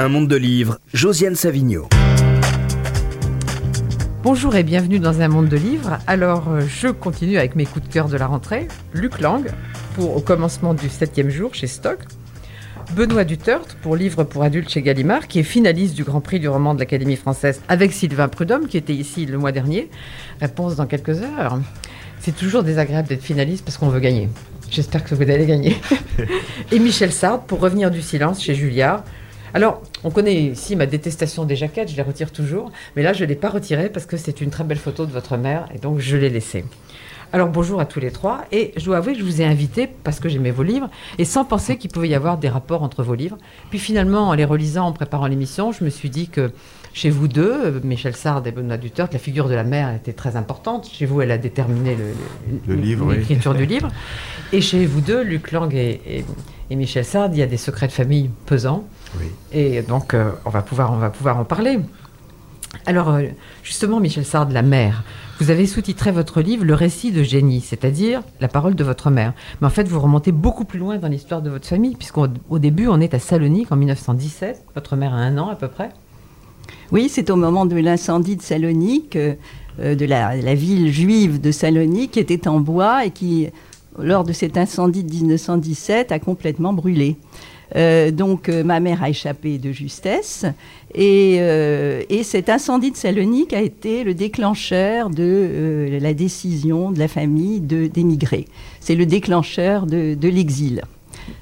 Un monde de livres, Josiane Savigno. Bonjour et bienvenue dans un monde de livres. Alors, euh, je continue avec mes coups de cœur de la rentrée. Luc Lang, pour Au commencement du septième jour chez Stock. Benoît Dutert, pour Livre pour adultes chez Gallimard, qui est finaliste du Grand Prix du roman de l'Académie française avec Sylvain Prudhomme, qui était ici le mois dernier. Réponse dans quelques heures. C'est toujours désagréable d'être finaliste parce qu'on veut gagner. J'espère que vous allez gagner. et Michel Sard, pour Revenir du silence chez Julliard. Alors, on connaît ici ma détestation des jaquettes, je les retire toujours, mais là je ne l'ai pas retirée parce que c'est une très belle photo de votre mère et donc je l'ai laissée. Alors bonjour à tous les trois et je dois avouer que je vous ai invité parce que j'aimais vos livres et sans penser qu'il pouvait y avoir des rapports entre vos livres. Puis finalement, en les relisant, en préparant l'émission, je me suis dit que chez vous deux, Michel Sard et Benoît Dutert, la figure de la mère était très importante. Chez vous, elle a déterminé l'écriture du livre. Et chez vous deux, Luc Lang et, Michel Sard, il y a des secrets de famille pesants. Et donc, euh, on, va pouvoir, on va pouvoir en parler. Alors, euh, justement, Michel Sard, la mère, vous avez sous-titré votre livre Le récit de génie, c'est-à-dire la parole de votre mère. Mais en fait, vous remontez beaucoup plus loin dans l'histoire de votre famille, puisqu'au début, on est à Salonique en 1917. Votre mère a un an à peu près. Oui, c'est au moment de l'incendie de Salonique, euh, de la, la, ville juive de Salonique, qui était en bois et qui, lors de cet incendie de 1917, a complètement brûlé. Euh, donc euh, ma mère a échappé de justesse et, euh, et, cet incendie de Salonique a été le déclencheur de la décision de la famille d'émigrer. C'est le déclencheur de, de l'exil.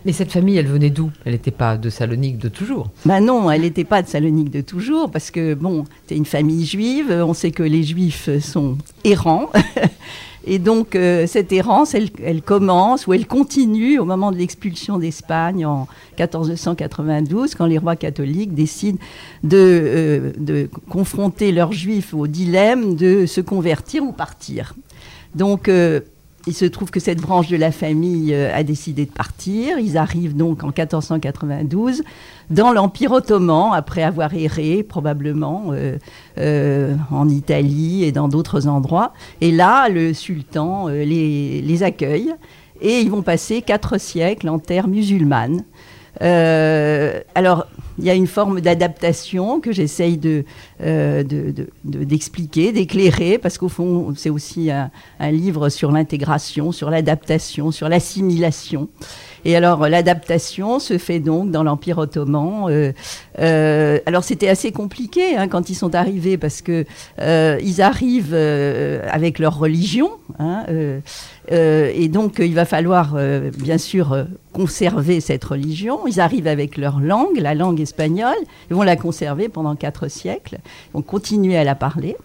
Mais cette famille, elle venait d'où? Elle n'était pas de Salonique de toujours? Ben non, elle n'était pas de Salonique de toujours, parce que, bon, c'est une famille juive, on sait que les juifs sont errants, Et donc, euh, cette errance, elle, commence ou elle continue au moment de l'expulsion d'Espagne en 1492, quand les rois catholiques décident de, euh, de confronter leurs juifs au dilemme de se convertir ou partir. Donc, euh, il se trouve que cette branche de la famille euh, a décidé de partir. Ils arrivent donc en 1492 dans l'Empire ottoman, après avoir erré probablement euh, euh, en Italie et dans d'autres endroits. Et là, le sultan les, les accueille et ils vont passer quatre siècles en terre musulmane. Alors, il y a une forme d'adaptation que j'essaye euh, de, d'expliquer, d'éclairer, parce qu'au fond, c'est aussi un, livre sur l'intégration, sur l'adaptation, sur l'assimilation. Et alors, l'adaptation se fait donc dans l'Empire ottoman. Euh, alors, c'était assez compliqué hein, quand ils sont arrivés, parce que ils arrivent avec leur religion. Hein, euh, et donc, il va falloir, euh, bien sûr, euh, conserver cette religion. Ils arrivent avec leur langue, la langue espagnole. Ils vont la conserver pendant quatre siècles. Ils vont continuer à la parler.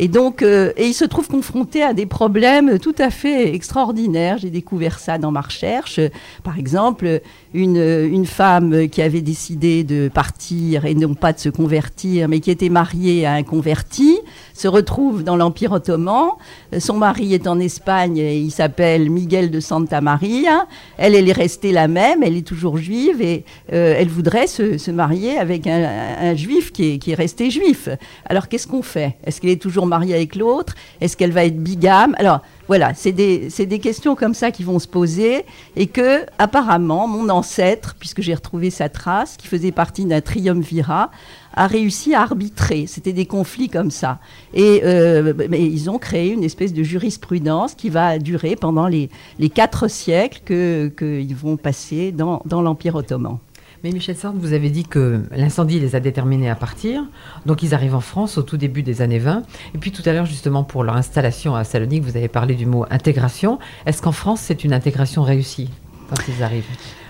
Et donc, euh, il se trouve confronté à des problèmes tout à fait extraordinaires. J'ai découvert ça dans ma recherche. Par exemple, une, une femme qui avait décidé de partir et non pas de se convertir, mais qui était mariée à un converti, se retrouve dans l'Empire ottoman. Son mari est en Espagne et il s'appelle Miguel de Santa Maria. Elle, elle est restée la même, elle est toujours juive et euh, elle voudrait se, marier avec un, juif qui est, resté juif. Alors qu'est-ce qu'on fait? Est-ce qu'il est toujours mariée avec l'autre? Est-ce qu'elle va être bigame? Alors voilà, c'est des, des, questions comme ça qui vont se poser et que apparemment mon ancêtre, puisque j'ai retrouvé sa trace, qui faisait partie d'un triumvirat, a réussi à arbitrer. C'était des conflits comme ça. Et euh, mais ils ont créé une espèce de jurisprudence qui va durer pendant les, les quatre siècles qu'ils vont passer dans, dans l'Empire ottoman. Mais Michel Sard, vous avez dit que l'incendie les a déterminés à partir. Donc ils arrivent en France au tout début des années 20. Et puis tout à l'heure, justement, pour leur installation à Salonique, vous avez parlé du mot intégration. Est-ce qu'en France, c'est une intégration réussie quand ils arrivent?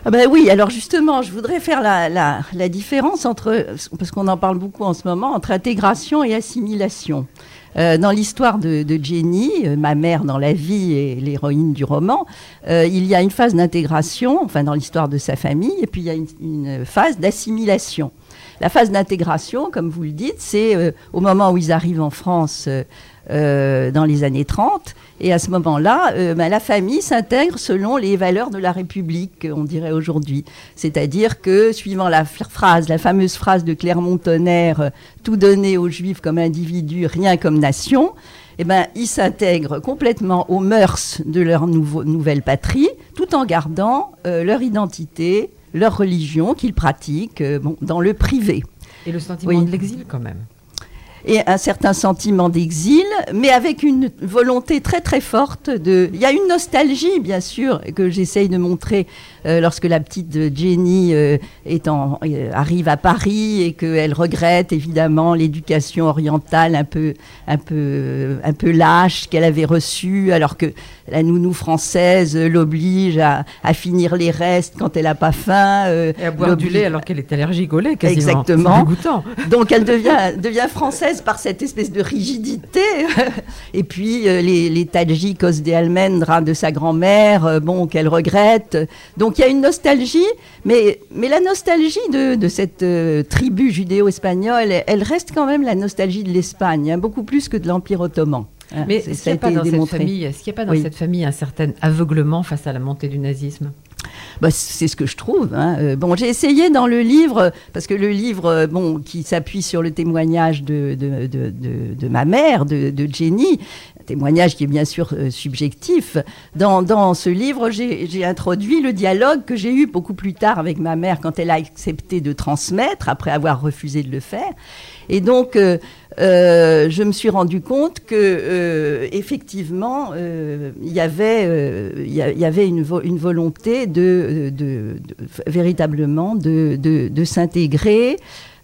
Ah ben oui, alors justement, je voudrais faire la, la, la différence entre, parce qu'on en parle beaucoup en ce moment, entre intégration et assimilation. Euh, dans l'histoire de, Jenny, euh, ma mère dans la vie et l'héroïne du roman, euh, il y a une phase d'intégration, enfin dans l'histoire de sa famille, et puis il y a une, phase d'assimilation. La phase d'intégration, comme vous le dites, c'est au moment où ils arrivent en France dans les années 30. Et à ce moment-là, ben, la famille s'intègre selon les valeurs de la République, on dirait aujourd'hui. C'est-à-dire que, suivant la phrase, la fameuse phrase de Clermont-Tonnerre, tout donner aux Juifs comme individus, rien comme nation, eh ben, ils s'intègrent complètement aux mœurs de leur nouvelle patrie, tout en gardant leur identité, leur religion qu'ils pratiquent bon, dans le privé. Et le sentiment de l'exil quand même et un certain sentiment d'exil, mais avec une volonté très très forte de... Il y a une nostalgie, bien sûr, que j'essaye de montrer lorsque la petite Jenny euh, est en, euh, arrive à Paris et qu'elle regrette évidemment l'éducation orientale un peu, un peu, un peu lâche qu'elle avait reçue, alors que la nounou française l'oblige à, à, finir les restes quand elle n'a pas faim. et à boire du lait alors qu'elle est allergique au lait, quasiment. Exactement. Donc elle devient, devient française par cette espèce de rigidité. et puis les, les Tadjiks des almendres de sa grand-mère, bon, qu'elle regrette. Donc il y a une nostalgie, mais, mais la nostalgie de, de cette euh, tribu judéo-espagnole, elle, reste quand même la nostalgie de l'Espagne, hein, beaucoup plus que de l'Empire ottoman. Hein. mais est-ce qu'il n'y a, pas dans cette famille, a pas dans cette famille un certain aveuglement face à la montée du nazisme? Bah, c'est ce que je trouve. Hein. Euh, bon, j'ai essayé dans le livre, parce que le livre, euh, bon, qui s'appuie sur le témoignage de, de, de, de ma mère, de, Jenny, témoignage qui est bien sûr euh, subjectif. Dans, dans, ce livre, j'ai introduit le dialogue que j'ai eu beaucoup plus tard avec ma mère quand elle a accepté de transmettre après avoir refusé de le faire. Et donc, euh, euh, je me suis rendu compte que effectivement, il y avait, y, avait une, une volonté de, de, véritablement de, de s'intégrer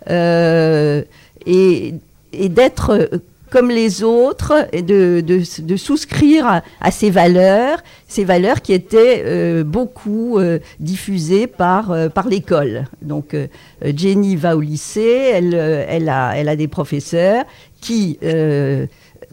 et, et d'être comme les autres de, de, souscrire à, ces valeurs, ces valeurs qui étaient euh, beaucoup euh, diffusées par, euh, par l'école. Donc Jenny va au lycée, elle, elle, a, elle a des professeurs qui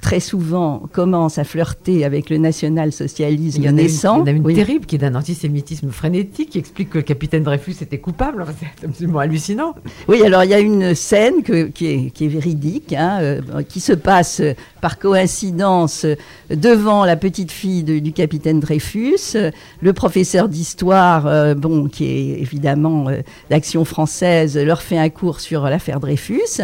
très souvent commence à flirter avec le national-socialisme naissant. il y en a une terrible qui est d'un antisémitisme frénétique, qui explique que le capitaine Dreyfus était coupable. c'est absolument hallucinant. Oui, alors il y a une scène que, qui, est, qui, est, véridique, hein, euh, qui se passe par coïncidence devant la petite fille du capitaine Dreyfus. Le professeur d'histoire, euh, bon, qui est évidemment euh, d'action française, leur fait un cours sur l'affaire Dreyfus,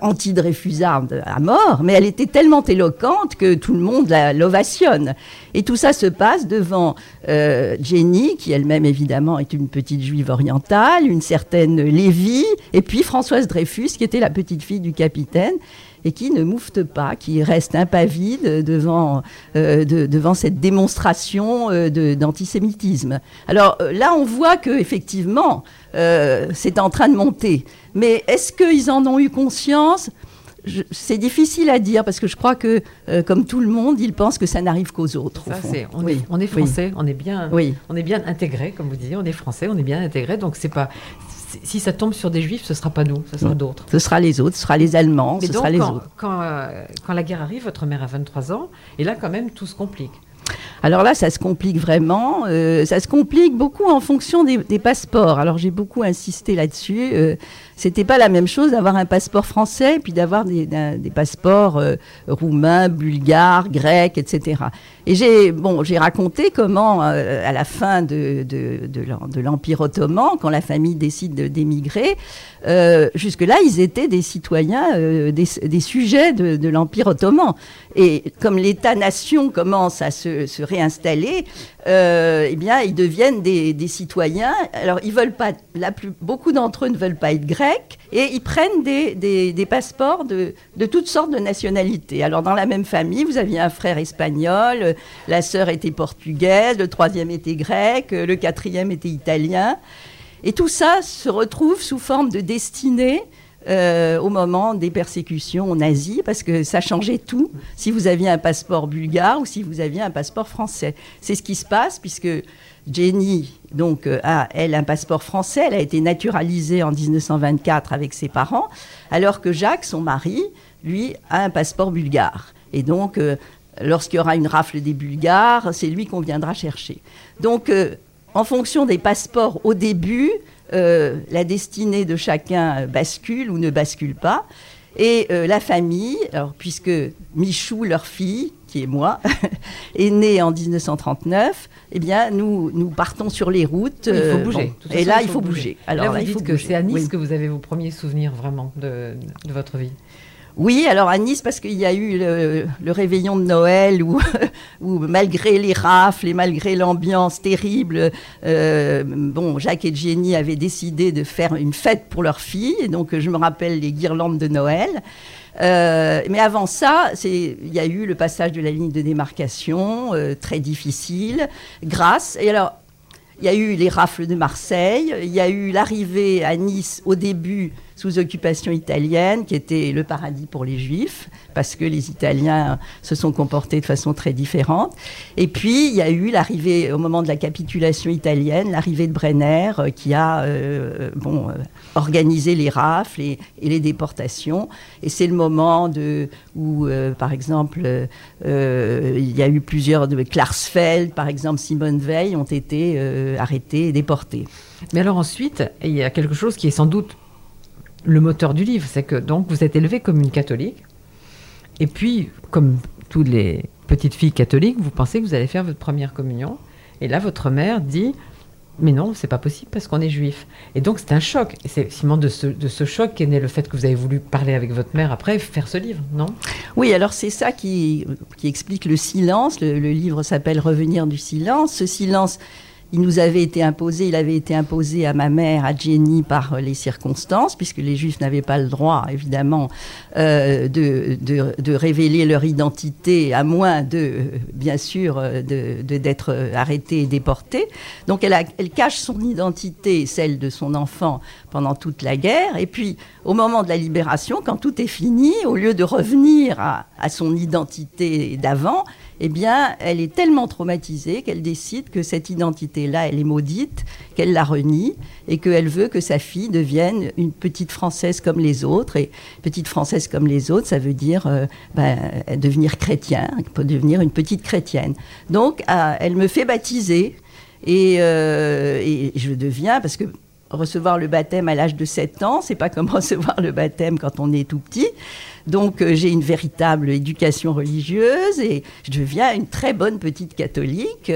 anti-Dreyfusarde à mort, mais elle était tellement éloquente que tout le monde l'ovationne. Et tout ça se passe devant euh, Jenny, qui elle-même évidemment est une petite juive orientale, une certaine Lévy, et puis Françoise Dreyfus, qui était la petite fille du capitaine et qui ne moufte pas, qui reste impavide devant, euh, devant cette démonstration euh, d'antisémitisme. Alors là, on voit que effectivement, c'est en train de monter. Mais est-ce qu'ils en ont eu conscience? C'est difficile à dire parce que je crois que, euh, comme tout le monde, ils pensent que ça n'arrive qu'aux autres. on, est, on, est, français, on est bien, oui. on est bien intégré, comme vous disiez, on est français, on est bien intégré, donc c'est pas. Si ça tombe sur des juifs, ce sera pas nous, ce sera d'autres. Ce sera les autres, ce sera les Allemands, ce sera les quand, autres. Quand, euh, quand la guerre arrive, votre mère a 23 ans, et là quand même tout se complique. Alors là, ça se complique vraiment. Euh, ça se complique beaucoup en fonction des, passeports. Alors j'ai beaucoup insisté là-dessus. Euh, c'était pas la même chose d'avoir un passeport français et puis d'avoir des, passeports euh, roumains, bulgares, grecs, etc. Et j'ai bon, raconté comment à la fin de, de, l'Empire ottoman, quand la famille décide d'émigrer, jusque-là, ils étaient des citoyens, des, sujets de, l'Empire ottoman. Et comme l'État-nation commence à se, réinstaller, euh, eh bien, ils deviennent des, citoyens. Alors, ils veulent pas, beaucoup d'entre eux ne veulent pas être grecs et ils prennent des, passeports de, toutes sortes de nationalités. Alors, dans la même famille, vous aviez un frère espagnol, la sœur était portugaise, le troisième était grec, le quatrième était italien. Et tout ça se retrouve sous forme de destinée euh, au moment des persécutions nazis, parce que ça changeait tout si vous aviez un passeport bulgare ou si vous aviez un passeport français. C'est ce qui se passe, puisque Jenny donc, euh, a, elle, un passeport français. Elle a été naturalisée en 1924 avec ses parents, alors que Jacques, son mari, lui, a un passeport bulgare. Et donc, euh, lorsqu'il y aura une rafle des Bulgares, c'est lui qu'on viendra chercher. Donc, en fonction des passeports au début, euh, la destinée de chacun bascule ou ne bascule pas. Et euh, la famille, alors, puisque Michou, leur fille, qui est moi, est née en 1939, eh bien, nous, nous partons sur les routes. il faut euh, bouger. et là, il faut bouger. Alors, là, vous dites que c'est à Nice que vous avez vos premiers souvenirs vraiment de, de votre vie. Oui, alors à Nice, parce qu'il y a eu le, réveillon de Noël où, où, malgré les rafles et malgré l'ambiance terrible, euh, bon, Jacques et Jenny avaient décidé de faire une fête pour leur fille. Et donc, je me rappelle les guirlandes de Noël. Euh, mais avant ça, il y a eu le passage de la ligne de démarcation, euh, très difficile, grâce. Et alors, il y a eu les rafles de Marseille, il y a eu l'arrivée à Nice au début sous occupation italienne, qui était le paradis pour les Juifs, parce que les Italiens se sont comportés de façon très différente. Et puis, il y a eu l'arrivée, au moment de la capitulation italienne, l'arrivée de Brenner, euh, qui a euh, bon, euh, organisé les rafles et, les déportations. Et c'est le moment de, où, par exemple, il y a eu plusieurs de Klarsfeld, par exemple, Simone Veil, ont été arrêtés et déportés. Mais alors ensuite, il y a quelque chose qui est sans doute le moteur du livre. C'est que donc vous êtes élevé comme une catholique. Et puis, comme toutes les petites filles catholiques, vous pensez que vous allez faire votre première communion. Et là, votre mère dit mais non, c'est pas possible parce qu'on est juif. Et donc c'est un choc. Et c'est finalement de ce, de ce choc qu'est né le fait que vous avez voulu parler avec votre mère après, faire ce livre, non? Oui, alors c'est ça qui, qui explique le silence. le livre s'appelle Revenir du silence. Ce silence, il nous avait été imposé, il avait été imposé à ma mère, à Jenny, par les circonstances, puisque les Juifs n'avaient pas le droit, évidemment, euh, de, de, révéler leur identité, à moins de, bien sûr, d'être de, d'être arrêtés et déportés. Donc elle, elle cache son identité, celle de son enfant, pendant toute la guerre. Et puis, au moment de la libération, quand tout est fini, au lieu de revenir à, à son identité d'avant, eh bien, elle est tellement traumatisée qu'elle décide que cette identité-là, elle est maudite, qu'elle la renie et qu'elle veut que sa fille devienne une petite Française comme les autres. Et petite Française comme les autres, ça veut dire euh, ben, devenir chrétien, devenir une petite chrétienne. Donc, ah, elle me fait baptiser. Et, euh, et, je deviens, parce que recevoir le baptême à l'âge de 7 ans, c'est pas comme recevoir le baptême quand on est tout petit. Donc euh, j'ai une véritable éducation religieuse et je deviens une très bonne petite catholique.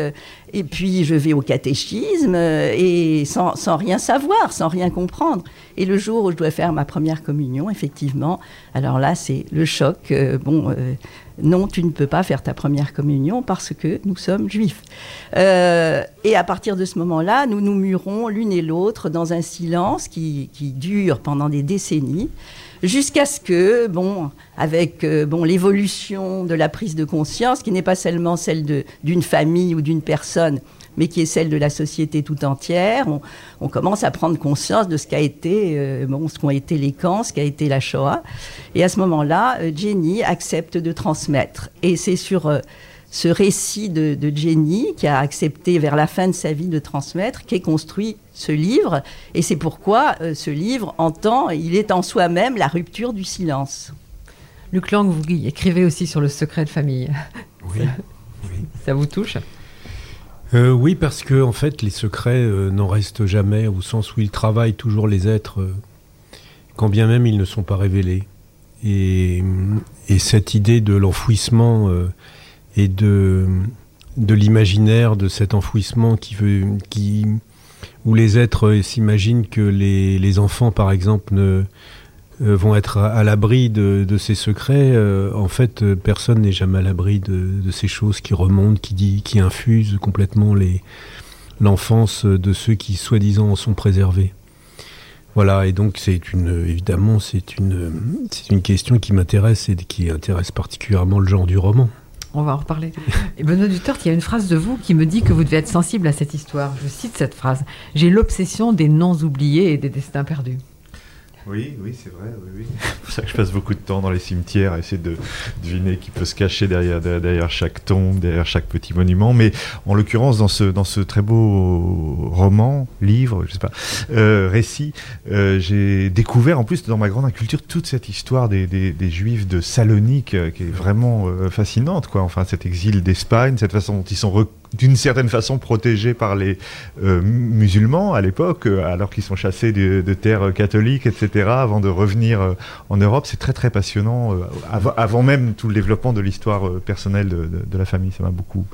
et puis je vais au catéchisme euh, et sans, rien savoir, sans rien comprendre. Et le jour où je dois faire ma première communion, effectivement, alors là c'est le choc. Euh, bon, non, tu ne peux pas faire ta première communion parce que nous sommes juifs. et à partir de ce moment-là, nous nous murons l'une et l'autre dans un silence qui dure pendant des décennies jusqu'à ce que, bon, avec euh, bon, l'évolution de la prise de conscience, qui n'est pas seulement celle d'une famille ou d'une personne, mais qui est celle de la société tout entière, on, commence à prendre conscience de ce qu'a été, euh, bon, ce qu'ont été les camps, ce qu'a été la Shoah. Et à ce moment-là, euh, Jenny accepte de transmettre. Et c'est sur ce récit de, Jenny, qui a accepté vers la fin de sa vie de transmettre, qui est construit ce livre. Et c'est pourquoi euh, ce livre entend, il est en soi-même la rupture du silence. Luc Lang, vous écrivez aussi sur le secret de famille. Oui. Ça vous touche? Euh, Oui, parce que en fait, les secrets euh, n'en restent jamais, au sens où ils travaillent toujours les êtres, quand bien même ils ne sont pas révélés. Et, et cette idée de l'enfouissement et de, de l'imaginaire, de cet enfouissement qui veut, qui, où les êtres s'imaginent que les, les, enfants, par exemple, ne, euh, vont être à, l'abri de, ces secrets. Euh, en fait, euh, personne n'est jamais à l'abri de, ces choses qui remontent, qui infusent complètement l'enfance de ceux qui, soi-disant, en sont préservés. Voilà, et donc c'est une, évidemment, c'est une, c'est une question qui m'intéresse et qui intéresse particulièrement le genre du roman. On va en reparler. Et Benoît Duterte, il y a une phrase de vous qui me dit que vous devez être sensible à cette histoire. Je cite cette phrase. J'ai l'obsession des noms oubliés et des destins perdus. Oui, oui, c'est vrai. Oui, C'est pour ça que je passe beaucoup de temps dans les cimetières à essayer de deviner qui peut se cacher derrière, derrière chaque tombe, derrière chaque petit monument. Mais en l'occurrence, dans ce, dans ce très beau roman, livre, je sais pas, euh, récit, euh, j'ai découvert en plus dans ma grande inculture toute cette histoire des, des, des Juifs de Salonique euh, qui est vraiment fascinante. Quoi. Enfin, cet exil d'Espagne, cette façon dont ils sont d'une certaine façon protégés par les euh, musulmans à l'époque, euh, alors qu'ils sont chassés de, de, terres catholiques, etc., avant de revenir euh, en Europe. C'est très très passionnant, av avant même tout le développement de l'histoire personnelle de, de, de, la famille. Ça m'a beaucoup.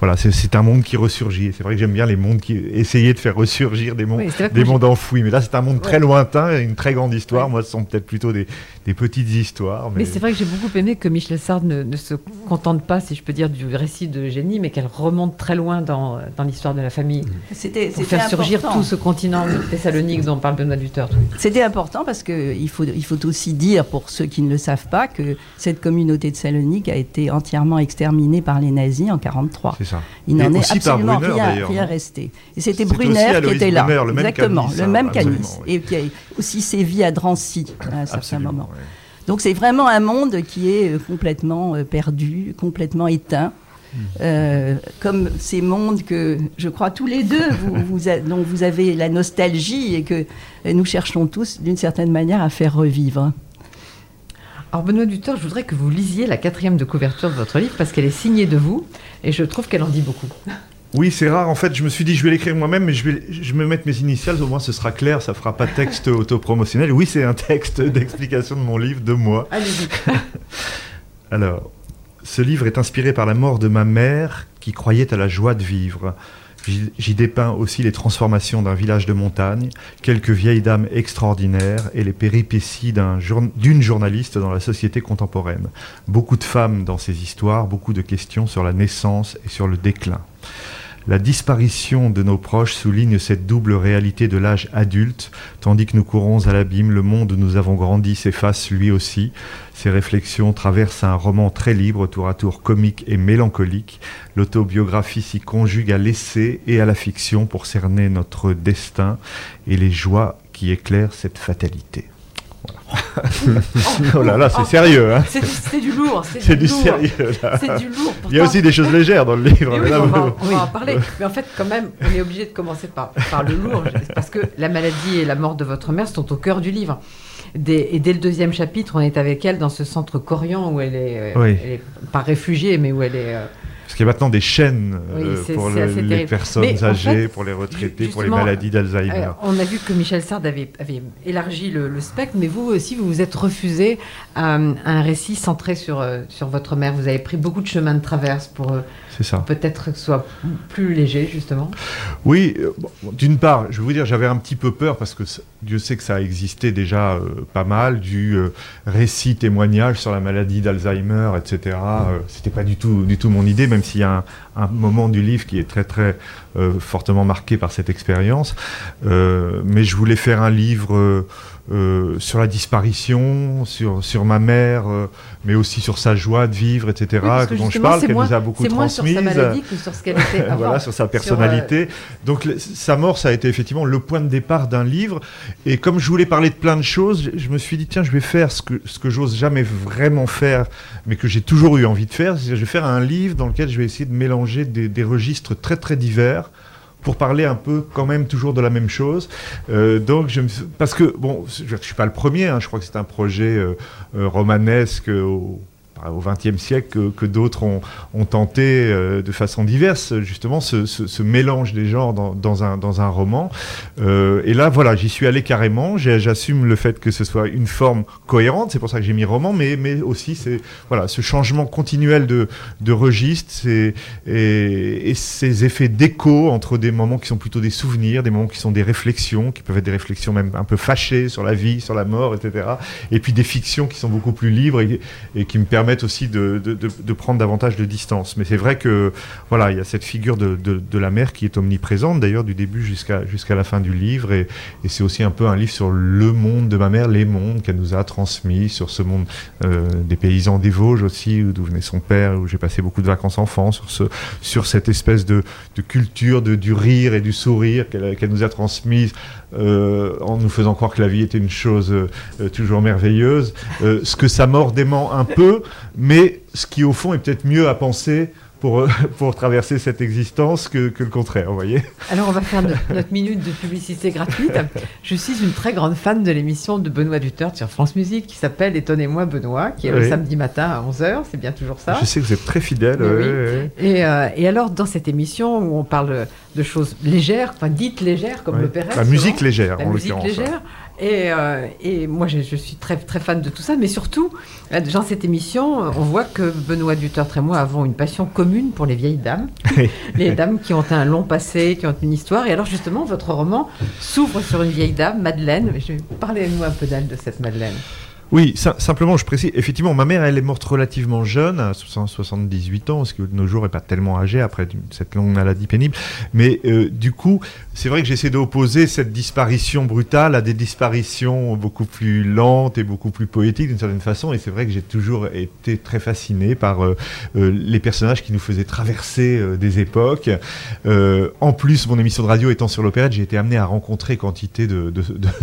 Voilà, c'est un monde qui ressurgit. C'est vrai que j'aime bien les mondes qui essayer de faire ressurgir des mondes, oui, des mondes enfouis. Mais là, c'est un monde ouais. très lointain, une très grande histoire. Ouais. Moi, ce sont peut-être plutôt des, des, petites histoires. Mais, mais c'est vrai que j'ai beaucoup aimé que Michel Sard ne, ne, se contente pas, si je peux dire, du récit de génie, mais qu'elle remonte très loin dans, dans l'histoire de la famille. C'était pour faire surgir tout ce continent Thessalonique dont parle Benoît Duterte. C'était important parce qu'il faut, il faut aussi dire, pour ceux qui ne le savent pas, que cette communauté de Salonique a été entièrement exterminée par les nazis en 1943. C'est ça. Il n'en est absolument Brunner, rien, rien resté. Et c'était Brunner qui était là. Brunner, le Exactement, même le même canis. Oui. Et qui a aussi sévi à Drancy à un certain moment. Donc c'est vraiment un monde qui est euh, complètement euh, perdu, complètement éteint. Euh, comme ces mondes que je crois tous les deux, vous, vous a, dont vous avez la nostalgie et que nous cherchons tous d'une certaine manière à faire revivre. Alors Benoît Duteur, je voudrais que vous lisiez la quatrième de couverture de votre livre parce qu'elle est signée de vous et je trouve qu'elle en dit beaucoup. Oui, c'est rare. En fait, je me suis dit, je vais l'écrire moi-même, mais je vais, je vais mettre mes initiales. Au moins, ce sera clair. Ça fera pas texte autopromotionnel. Oui, c'est un texte d'explication de mon livre, de moi. Allez-y. Alors, ce livre est inspiré par la mort de ma mère qui croyait à la joie de vivre. J'y dépeins aussi les transformations d'un village de montagne, quelques vieilles dames extraordinaires et les péripéties d'une jour journaliste dans la société contemporaine. Beaucoup de femmes dans ces histoires, beaucoup de questions sur la naissance et sur le déclin. La disparition de nos proches souligne cette double réalité de l'âge adulte, tandis que nous courons à l'abîme, le monde où nous avons grandi s'efface lui aussi. Ces réflexions traversent un roman très libre, tour à tour comique et mélancolique. L'autobiographie s'y conjugue à l'essai et à la fiction pour cerner notre destin et les joies qui éclairent cette fatalité. Voilà. oh là là, c'est sérieux. Hein c'est du lourd. C'est du, du sérieux. C'est du lourd. Pourtant... Il y a aussi des choses légères dans le livre. Oui, là, on, va, on, va, en parler. Mais en fait, quand même, on est obligé de commencer par, par le lourd. Parce que la maladie et la mort de votre mère sont au cœur du livre. Des, et dès le deuxième chapitre, on est avec elle dans ce centre Corian où elle est, oui. elle est pas réfugiée, mais où elle est. Euh, parce qu'il y a maintenant des chaînes oui, euh, pour le, les personnes Mais âgées, fait, pour les retraités, pour les maladies d'Alzheimer. Euh, on a vu que Michel Sard avait, avait élargi le, le, spectre, mais vous aussi, vous vous êtes refusé à, à un récit centré sur, euh, sur votre mère. Vous avez pris beaucoup de chemins de traverse pour peut-être que ce soit plus léger, justement. Oui, euh, bon, d'une part, je vais vous dire, j'avais un petit peu peur parce que Dieu sait que ça existait déjà euh, pas mal, du euh, récit témoignage sur la maladie d'Alzheimer, etc. Euh, C'était pas du tout, du tout mon idée, même s'il y a un, un, moment du livre qui est très très fortement marqué par cette expérience. Mais je voulais faire un livre euh, sur la disparition, sur, sur ma mère, mais aussi sur sa joie de vivre, etc., oui, dont je parle, qu'elle nous a beaucoup transmise. C'est moins sur sa maladie que sur ce qu'elle était avant. voilà, sur sa personnalité. Sur, Donc sa mort, ça a été effectivement le point de départ d'un livre. Et comme je voulais parler de plein de choses, je, je me suis dit, tiens, je vais faire ce que, ce que j'ose jamais vraiment faire, mais que j'ai toujours eu envie de faire. Je vais faire un livre dans lequel je vais essayer de mélanger des, des registres très très divers pour parler un peu quand même toujours de la même chose. Euh, donc parce que bon, je, je suis pas le premier. Hein, je crois que c'est un projet euh, euh, romanesque au au XXe siècle que, d'autres ont, tenté euh, de façon diverse, justement, ce, mélange des genres dans, un, roman. Euh, et là, voilà, j'y suis allé carrément. J'assume le fait que ce soit une forme cohérente, c'est pour ça que j'ai mis roman, mais, aussi c'est voilà, ce changement continuel de, de registre et, ces effets d'écho entre des moments qui sont plutôt des souvenirs, des moments qui sont des réflexions, qui peuvent être des réflexions même un peu fâchées sur la vie, sur la mort, etc. Et puis des fictions qui sont beaucoup plus libres et qui me permettent permettent aussi de, de, prendre davantage de distance. Mais c'est vrai que voilà, il y a cette figure de, la mère qui est omniprésente d'ailleurs du début jusqu'à jusqu'à la fin du livre et, c'est aussi un peu un livre sur le monde de ma mère, les mondes qu'elle nous a transmis, sur ce monde euh, des paysans des Vosges aussi, d'où venait son père, où j'ai passé beaucoup de vacances enfants, sur ce sur cette espèce de, culture du rire et du sourire qu'elle qu nous a transmise euh, en nous faisant croire que la vie était une chose euh, toujours merveilleuse, euh, ce que ça mord dément un peu, mais ce qui au fond est peut-être mieux à penser pour, pour traverser cette existence que, que le contraire, vous voyez. Alors on va faire notre, notre minute de publicité gratuite. Je suis une très grande fan de l'émission de Benoît Duterte sur France Musique qui s'appelle Étonnez-moi Benoît, qui est le samedi matin à 11h, c'est bien toujours ça. Je sais que vous êtes très fidèle. Oui. Et, euh, et alors, dans cette émission où on parle de choses légères, enfin dites légères, comme l'opérette. La musique légère, la en musique l'occurrence. légère. Et, euh, et moi, je, je suis très, très fan de tout ça. Mais surtout, euh, dans cette émission, on voit que Benoît Duterte et moi avons une passion commune pour les vieilles dames. les dames qui ont un long passé, qui ont une histoire. Et alors, justement, votre roman s'ouvre sur une vieille dame, Madeleine. Je Parlez-nous un peu d'elle, de cette Madeleine. Oui, sim- simplement, je précise, effectivement, ma mère, elle est morte relativement jeune, à 60 78 ans, ce qui de nos jours n'est pas tellement âgée après cette longue maladie pénible. Mais euh, du coup, c'est vrai que j'essaie d'opposer cette disparition brutale à des disparitions beaucoup plus lentes et beaucoup plus poétiques d'une certaine façon. Et c'est vrai que j'ai toujours été très fasciné par euh, euh, les personnages qui nous faisaient traverser des époques. En plus, mon émission de radio étant sur l'opérette, j'ai été amené à rencontrer quantité de,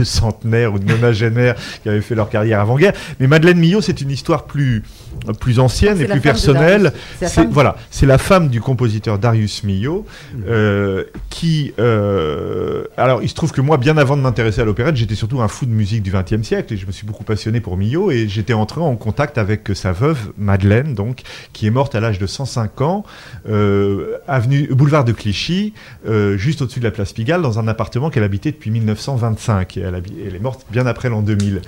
centenaires ou de nonagénaires qui avaient fait leur carrière avant-guerre. Mais Madeleine Millot, c'est une histoire plus, plus ancienne C'est et plus personnelle. Darius. C'est la C'est femme- voilà, c'est la femme du compositeur Darius Milhaud, euh, qui, euh, alors il se trouve que moi, bien avant de m'intéresser à l'opérette, j'étais surtout un fou de musique du XXe siècle et je me suis beaucoup passionné pour Milhaud et j'étais entré en contact avec sa veuve Madeleine, donc qui est morte à l'âge de 105 ans, euh, avenue boulevard de Clichy, euh, juste au-dessus de la place Pigalle, dans un appartement qu'elle habitait depuis 1925 et elle est morte bien après l'an 2000.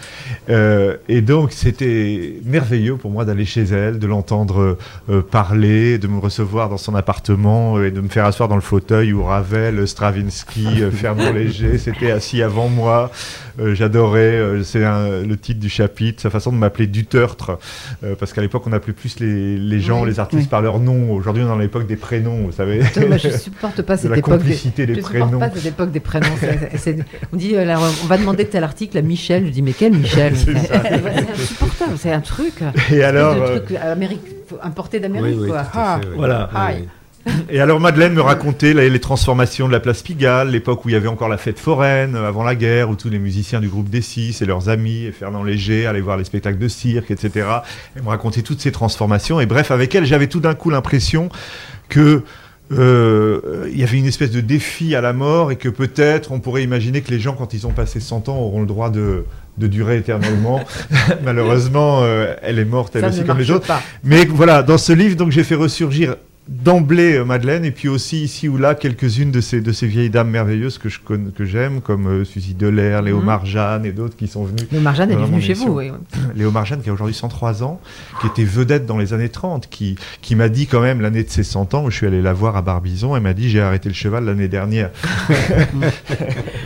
Euh, et donc, c'était merveilleux pour moi d'aller chez elle, de l'entendre euh, parler, de me recevoir dans son appartement euh, et de me faire asseoir dans le fauteuil où Ravel, Stravinsky, euh, Fernand Léger s'étaient assis avant moi. Euh, J'adorais, euh, c'est le titre du chapitre, sa façon de m'appeler Dutertre, euh, parce qu'à l'époque, on appelait plus les, les gens, Oui. les artistes Oui. par leur nom. Aujourd'hui, on est dans l'époque des prénoms, vous savez. Moi, je supporte pas de cette la époque des, complicité des je supporte prénoms. pas cette époque des prénoms. On dit, euh, là, on va demander tel article à Michel. Je dis, mais quel Michel? C'est insupportable. C'est un truc. Et alors, C'est un truc Amérique, importé d'Amérique, Oui, oui, quoi. Ah. fait, oui. Voilà. Et alors Madeleine me racontait les, les transformations de la place Pigalle, l'époque où il y avait encore la fête foraine, euh, avant la guerre, où tous les musiciens du groupe des Six et leurs amis, et Fernand Léger, allaient voir les spectacles de cirque, etc. Elle me racontait toutes ces transformations. Et bref, avec elle, j'avais tout d'un coup l'impression que euh, il y avait une espèce de défi à la mort et que peut-être on pourrait imaginer que les gens, quand ils ont passé 100 ans, auront le droit de, de durer éternellement. Malheureusement, euh, elle est morte, elle Ça aussi, comme les autres. pas. Mais voilà, dans ce livre, donc j'ai fait ressurgir d'emblée euh, Madeleine et puis aussi ici ou là quelques-unes de ces de ces vieilles dames merveilleuses que je connais, que j'aime comme euh, Suzy Delair, Léo Mhm. Marjane et d'autres qui sont venus. Le Marjane, elle est venue chez vous. Oui. Léo Marjane qui a aujourd'hui 103 ans, qui était vedette dans les années 30, qui qui m'a dit quand même l'année de ses 100 ans, où je suis allé la voir à Barbizon, elle m'a dit j'ai arrêté le cheval l'année dernière.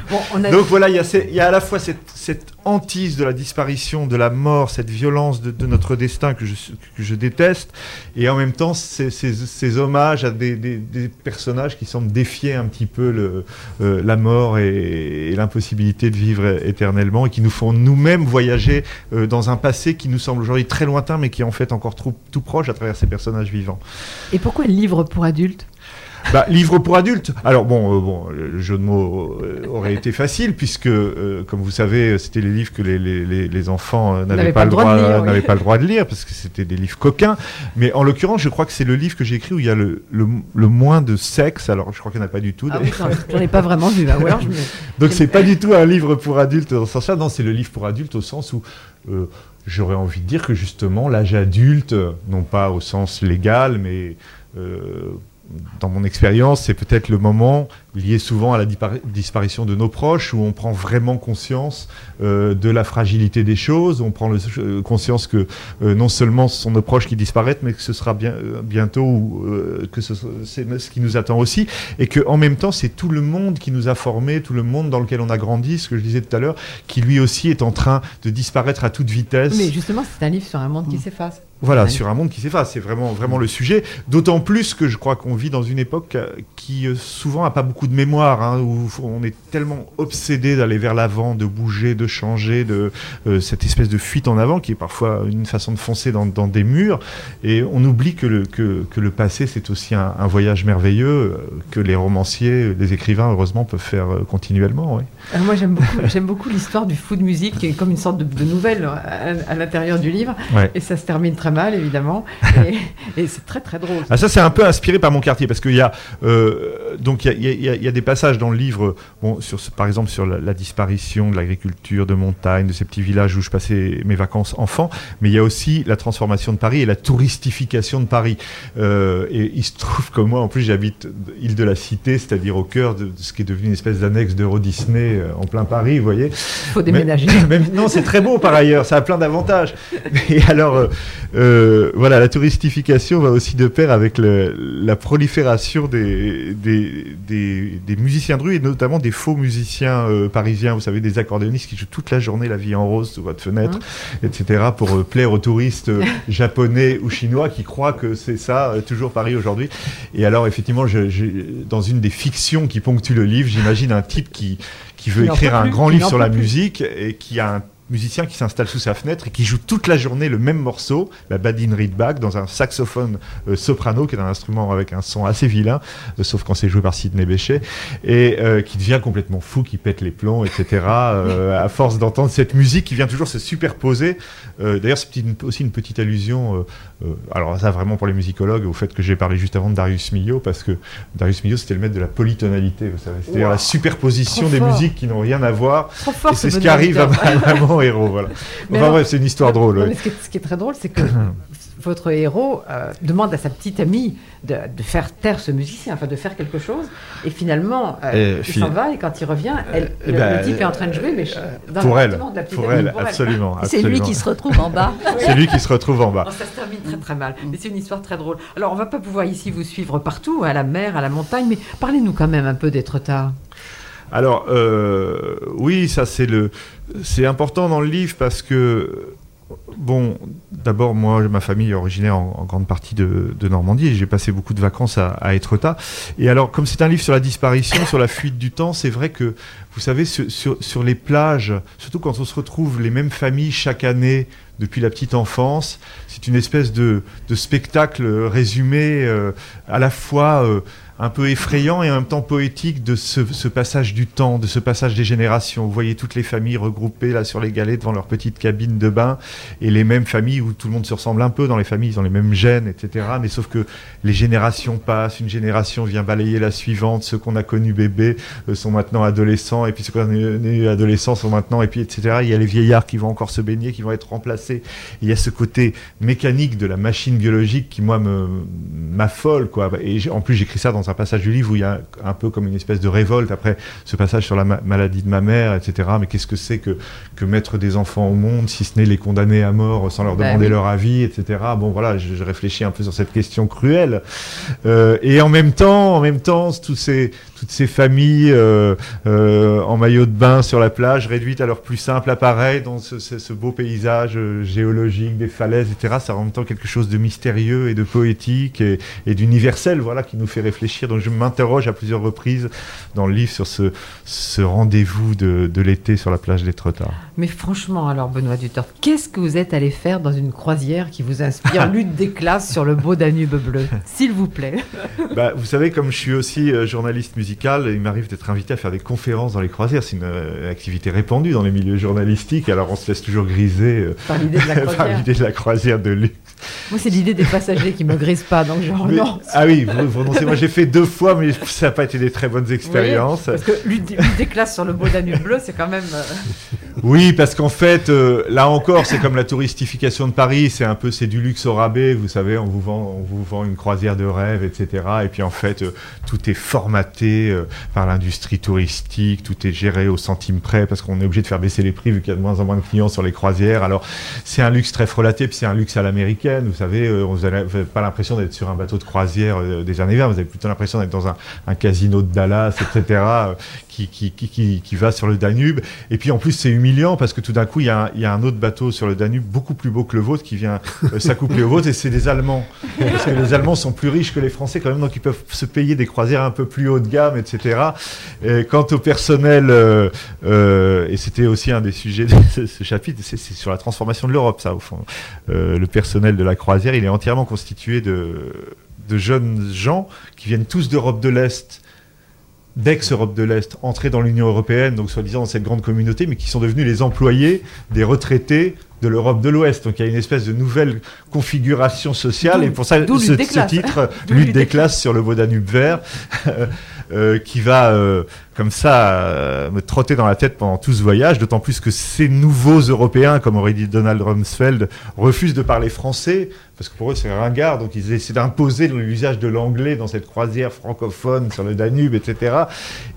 Bon, on a Donc voilà, il y, y a à la fois cette, cette hantise de la disparition, de la mort, cette violence de, notre destin que je, déteste, et en même temps ces, hommages à des, personnages qui semblent défier un petit peu euh, la mort et, l'impossibilité de vivre éternellement, et qui nous font nous-mêmes voyager euh, dans un passé qui nous semble aujourd'hui très lointain, mais qui est en fait encore tout proche à travers ces personnages vivants. Et pourquoi le livre pour adultes? Bah, livre pour adultes. Alors bon, euh, bon, le jeu de mots euh, aurait été facile puisque, euh, comme vous savez, c'était les livres que les, les, enfants n'avaient pas, le droit, de lire, oui. n'avaient pas le droit de lire parce que c'était des livres coquins. Mais en l'occurrence, je crois que c'est le livre que j'ai écrit où il y a le, le, le moins de sexe. Alors, je crois qu'il n'y en a pas du tout. Ah oui, j'en ai pas vraiment vu. hein. Ou alors je me- Donc c'est pas du tout un livre pour adultes dans ce sens-là. Non, c'est le livre pour adultes au sens où j'aurais envie de dire que justement l'âge adulte, non pas au sens légal, mais euh, dans mon expérience, c'est peut-être le moment lié souvent à la disparition de nos proches où on prend vraiment conscience euh, de la fragilité des choses, on prend le- euh, conscience que euh, non seulement ce sont nos proches qui disparaissent, mais que ce sera bien, bientôt ou que ce, c'est ce qui nous attend aussi, et que en même temps c'est tout le monde qui nous a formés, tout le monde dans lequel on a grandi, ce que je disais tout à l'heure, qui lui aussi est en train de disparaître à toute vitesse. Mais justement, c'est un livre sur un monde qui s'efface. Voilà, Ouais. sur un monde qui s'efface, c'est vraiment, vraiment le sujet. D'autant plus que je crois qu'on vit dans une époque euh, qui euh, souvent a pas beaucoup de mémoire, hein, où on est tellement obsédé d'aller vers l'avant, de bouger, de changer, de euh, cette espèce de fuite en avant qui est parfois une façon de foncer dans, dans des murs. Et on oublie que le, que, que le passé, c'est aussi un, un voyage merveilleux que les romanciers, les écrivains, heureusement, peuvent faire continuellement. Alors moi, j'aime beaucoup, j'aime beaucoup l'histoire du fou de musique, qui est comme une sorte de, de nouvelle à, à l'intérieur du livre. Ouais. Et ça se termine très très mal, évidemment. et, c'est très très drôle. Ah, ça, c'est un peu inspiré par mon quartier, parce qu'il y a euh, donc il y, y, a des passages dans le livre, bon, sur, par exemple sur la, disparition de l'agriculture, de montagne, de ces petits villages où je passais mes vacances enfant, mais il y a aussi la transformation de Paris et la touristification de Paris. Euh, et il se trouve que moi, en plus, j'habite île de la Cité, c'est-à-dire au cœur de, ce qui est devenu une espèce d'annexe d'Euro Disney euh, en plein Paris, vous voyez. Il faut déménager. non, c'est très beau par ailleurs, ça a plein d'avantages. Et alors, euh, voilà, la touristification va aussi de pair avec la prolifération des, des, des, musiciens de rue et notamment des faux musiciens parisiens, vous savez, des accordéonistes qui jouent toute la journée la vie en rose sous votre fenêtre, mmh. etc., pour plaire aux touristes japonais ou chinois qui croient que c'est ça, toujours Paris aujourd'hui. Et alors, effectivement, je, dans une des fictions qui ponctuent le livre, j'imagine un type qui, qui veut écrire un grand livre sur la musique et qui a un musicien qui s'installe sous sa fenêtre et qui joue toute la journée le même morceau, la Badin Riedbach, dans un saxophone euh, soprano, qui est un instrument avec un son assez vilain, euh, sauf quand c'est joué par Sidney Bechet, et euh, qui devient complètement fou, qui pète les plombs, etc., à force d'entendre cette musique qui vient toujours se superposer. D'ailleurs, c'est aussi une petite allusion, alors ça vraiment pour les musicologues, au fait que j'ai parlé juste avant de Darius Milhaud, parce que Darius Milhaud, c'était le maître de la polytonalité, vous savez, c'est-à-dire la superposition des musiques qui n'ont rien à voir. et c'est ce qui arrive à, vraiment héros, voilà. Enfin c'est une histoire drôle. ce, qui est, très drôle, c'est que votre héros euh, demande à sa petite amie de, faire taire ce musicien, enfin de faire quelque chose, et finalement, euh, il s'en va, et quand il revient, elle, le, ben, type est en train de jouer, mais dans pour elle, de la petite pour elle, absolument. C'est lui qui se retrouve en bas. c'est lui qui se retrouve en bas. ça se termine très très mal, mais c'est une histoire très drôle. Alors, on va pas pouvoir ici vous suivre partout, à la mer, à la montagne, mais parlez-nous quand même un peu d'être tard. Alors, euh, oui, ça c'est le, c'est important dans le livre parce que, bon, d'abord moi, ma famille est originaire en, grande partie de, Normandie et j'ai passé beaucoup de vacances à, Etretat. Et alors, comme c'est un livre sur la disparition, sur la fuite du temps, c'est vrai que, vous savez, sur, les plages, surtout quand on se retrouve les mêmes familles chaque année depuis la petite enfance, c'est une espèce de, spectacle résumé euh, à la fois euh, un peu effrayant et en même temps poétique de ce, passage du temps, de ce passage des générations. Vous voyez toutes les familles regroupées là sur les galets devant leur petite cabine de bain et les mêmes familles où tout le monde se ressemble un peu dans les familles, ils ont les mêmes gènes, etc. Mais sauf que les générations passent, une génération vient balayer la suivante, ceux qu'on a connus bébés euh, sont maintenant adolescents et puis ceux qu'on a connus adolescents sont maintenant et puis etc. Il y a les vieillards qui vont encore se baigner, qui vont être remplacés. Il y a ce côté mécanique de la machine biologique qui moi m'affole quoi. Et en plus j'écris ça dans un un passage du livre où il y a un peu comme une espèce de révolte après ce passage sur la maladie de ma mère, etc. Mais qu'est-ce que c'est que, que mettre des enfants au monde, si ce n'est les condamner à mort sans leur bah demander leur avis, etc. Bon, voilà, je, réfléchis un peu sur cette question cruelle. Euh, et en même temps, en même temps, tous ces, toutes ces familles euh, euh, en maillot de bain sur la plage, réduites à leur plus simple appareil dans ce, ce, beau paysage géologique des falaises, etc. Ça a en même temps quelque chose de mystérieux et de poétique et, et d'universel, voilà, qui nous fait réfléchir donc je m'interroge à plusieurs reprises dans le livre sur ce, ce rendez-vous de, de l'été sur la plage d'Étretat. Mais franchement, alors Benoît Duterte, qu'est-ce que vous êtes allé faire dans une croisière qui vous inspire lutte des classes sur le beau Danube bleu? S'il vous plaît. bah, vous savez, comme je suis aussi euh, journaliste il m'arrive d'être invité à faire des conférences dans les croisières. C'est une, euh, activité répandue dans les milieux journalistiques. Alors on se laisse toujours griser euh, par l'idée de, de, la croisière de luxe. Moi, c'est l'idée des passagers qui me grise pas, donc genre non. Ah oui, vous, moi j'ai fait deux fois, mais ça n'a pas été des très bonnes expériences. parce que lutte des classes sur le beau Danube bleu, c'est quand même. Oui, parce qu'en fait, euh, là encore, c'est comme la touristification de Paris, c'est un peu c'est du luxe au rabais, vous savez, on vous vend, on vous vend une croisière de rêve, etc. Et puis en fait, euh, tout est formaté euh, par l'industrie touristique, tout est géré au centime près, parce qu'on est obligé de faire baisser les prix vu qu'il y a de moins en moins de clients sur les croisières. Alors, c'est un luxe très frelaté, puis c'est un luxe à l'américaine, vous savez, vous n'avez pas l'impression d'être sur un bateau de croisière des années 20, vous avez plutôt l'impression d'être dans un, casino de Dallas, etc qui, qui, qui, qui, va sur le Danube. Et puis en plus, c'est humiliant parce que tout d'un coup, il y, a un, y, a un autre bateau sur le Danube, beaucoup plus beau que le vôtre, qui vient euh, s'accoupler au vôtre, et c'est des Allemands. Parce que les Allemands sont plus riches que les Français quand même, donc ils peuvent se payer des croisières un peu plus haut de gamme, etc. Et quant au personnel, euh, euh, et c'était aussi un des sujets de ce, chapitre, c'est sur la transformation de l'Europe, ça, au fond. le personnel de la croisière, il est entièrement constitué de, de jeunes gens qui viennent tous d'Europe de l'Est d'ex-Europe de l'Est entrés dans l'Union européenne, donc soi-disant dans cette grande communauté, mais qui sont devenus les employés des retraités de l'Europe de l'Ouest. Donc il y a une espèce de nouvelle configuration sociale, et pour ça, ce, ce titre, Lutte des classes sur le beau Danube vert, euh, qui va euh, comme ça euh, me trotter dans la tête pendant tout ce voyage, d'autant plus que ces nouveaux Européens, comme aurait dit Donald Rumsfeld, refusent de parler français, parce que pour eux c'est ringard, donc ils essaient d'imposer l'usage de l'anglais dans cette croisière francophone sur le Danube, etc.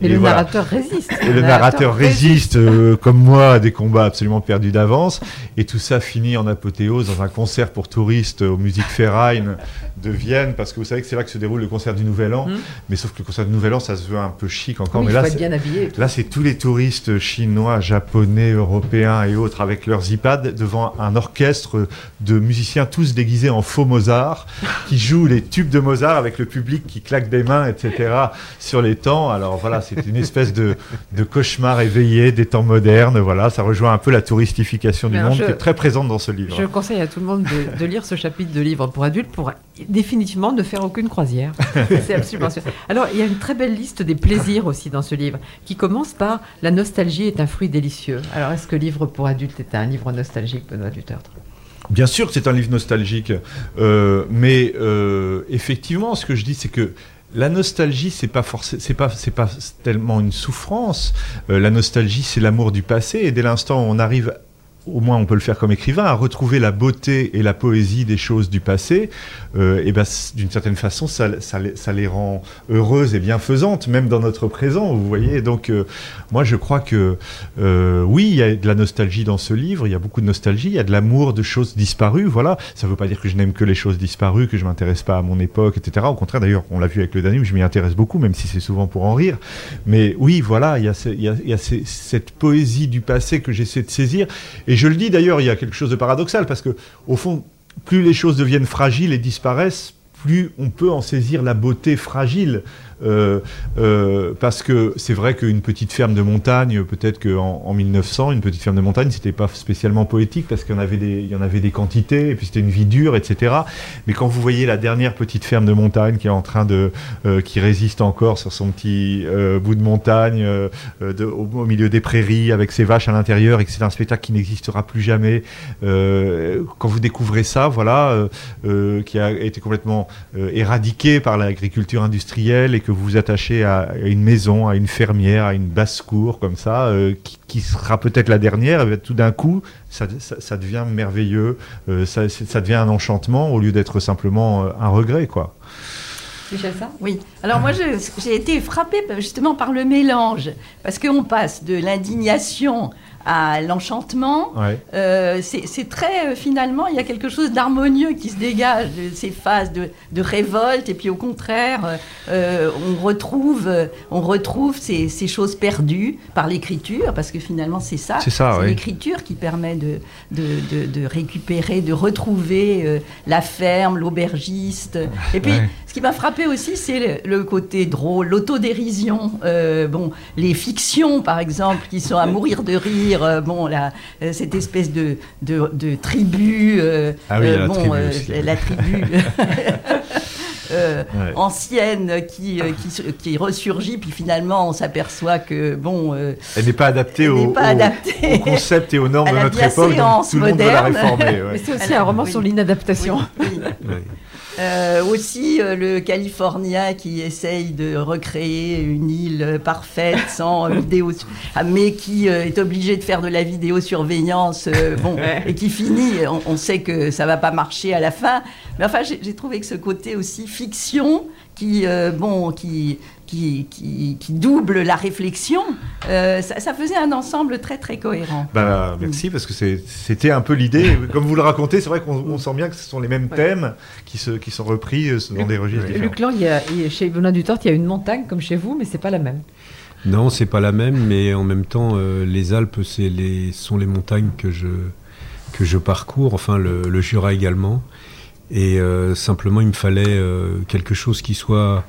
Mais Et le voilà. narrateur résiste. Et le narrateur résiste, euh, comme moi, à des combats absolument perdus d'avance. Et tout ça finit en apothéose dans un concert pour touristes au Musikverein de Vienne, parce que vous savez que c'est là que se déroule le concert du Nouvel An. Hmm. Mais sauf que le concert du Nouvel An, ça se veut un peu chic encore. Oui, mais il là, faut bien habillé. tout. Là, c'est tous les touristes chinois, japonais, européens et autres avec leurs iPads devant un orchestre de musiciens tous déguisés en faux Mozart qui jouent les tubes de Mozart avec le public qui claque des mains, etc. sur les temps. Alors voilà, c'est une espèce de, de cauchemar éveillé des temps modernes. Voilà, ça rejoint un peu la touristification du monde qui est très présente dans ce livre. Je conseille à tout le monde de, de lire ce chapitre de livre pour adultes pour définitivement ne faire aucune croisière. C'est absolument sûr. Alors, il y a une très belle liste des plaisirs aussi dans ce livre, qui commence par La nostalgie est un fruit délicieux. Alors, est-ce que Livre pour adultes est un livre nostalgique, Benoît Dutertre Bien sûr que c'est un livre nostalgique, euh, mais euh, effectivement, ce que je dis, c'est que la nostalgie, c'est pas forcément, c'est pas, c'est pas tellement une souffrance. Euh, la nostalgie, c'est l'amour du passé, et dès l'instant où on arrive, au moins on peut le faire comme écrivain, à retrouver la beauté et la poésie des choses du passé, euh, et ben d'une certaine façon, ça, ça, les- rend heureuses et bienfaisantes, même dans notre présent. Vous voyez, donc euh, moi je crois que euh, oui, il y a de la nostalgie dans ce livre, il y a beaucoup de nostalgie, il y a de l'amour de choses disparues, voilà. Ça ne veut pas dire que je n'aime que les choses disparues, que je m'intéresse pas à mon époque, etc. Au contraire, d'ailleurs, on l'a vu avec le Danube, je m'y intéresse beaucoup, même si c'est souvent pour en rire. Mais oui, voilà, il y a, il y a- il y a cette poésie du passé que j'essaie de saisir. Je le dis d'ailleurs, il y a quelque chose de paradoxal, parce que au fond, plus les choses deviennent fragiles et disparaissent, plus on peut en saisir la beauté fragile. Euh, euh, parce que c'est vrai qu'une petite ferme de montagne, peut-être qu'en en 1900, une petite ferme de montagne, c'était pas spécialement poétique parce qu'il y en avait des, il y en avait des quantités et puis c'était une vie dure, etc. Mais quand vous voyez la dernière petite ferme de montagne qui est en train de, euh, qui résiste encore sur son petit bout de montagne, au, milieu des prairies, avec ses vaches à l'intérieur, et que c'est un spectacle qui n'existera plus jamais. quand vous découvrez ça, voilà, qui a été complètement éradiqué par l'agriculture industrielle et que vous vous attachez à, une maison, à une fermière, à une basse-cour comme ça, euh, qui, qui sera peut-être la dernière, et bien, tout d'un coup, ça, ça- ça devient merveilleux, euh, ça, devient un enchantement au lieu d'être simplement euh, un regret, quoi. Michel ça Oui. Alors moi, j'ai été frappée justement par le mélange, parce qu'on passe de l'indignation à l'enchantement. Ouais. Euh, c'est très, euh, finalement, il y a quelque chose d'harmonieux qui se dégage de ces phases de, de révolte, et puis au contraire, euh, euh, on retrouve, euh, on retrouve ces, ces choses perdues par l'écriture, parce que finalement, c'est ça. C'est ça, oui. l'écriture qui permet de, de, de- de récupérer, de retrouver euh, la ferme, l'aubergiste. Et puis, Ouais. Ce qui m'a frappé aussi, c'est le, le côté drôle, l'autodérision. Euh, bon, les fictions, par exemple, qui sont à mourir de rire. euh, bon, la, euh, cette espèce de, de, de tribu. euh, Ah oui, la bon, tribu euh, aussi. la tribu. euh, Ouais. ancienne qui, euh, qui, se- qui ressurgit, puis finalement on s'aperçoit que bon, euh, Elle n'est pas adaptée, au, n'est pas au- adaptée. au concept et aux normes de la notre époque, donc tout le monde veut la moderne. réformer. ouais. Mais c'est aussi Alors, un roman oui. sur l'inadaptation. oui, oui. Euh, aussi euh, le Californien qui essaye de recréer une île parfaite sans euh, vidéo, ah, mais qui euh, est obligé de faire de la vidéosurveillance, euh, bon, et qui finit. On, on sait que ça va pas marcher à la fin, mais enfin j'ai j'ai trouvé que ce côté aussi fiction qui, euh, bon, qui qui, qui, qui double la réflexion, euh, ça, ça faisait un ensemble très très cohérent. Bah, merci, parce que c'était un peu l'idée. Comme vous le racontez, c'est vrai qu'on on sent bien que ce sont les mêmes Ouais. thèmes qui, se, qui sont repris euh, dans des registres différents. Luc Lang, il y a, chez Benoît Duterte, il y a une montagne comme chez vous, mais c'est pas la même. Non, c'est pas la même, mais en même temps, euh, les Alpes, les, sont les montagnes que je, que je parcours, enfin le, le Jura également. Et euh, simplement, il me fallait euh, quelque chose qui soit, euh,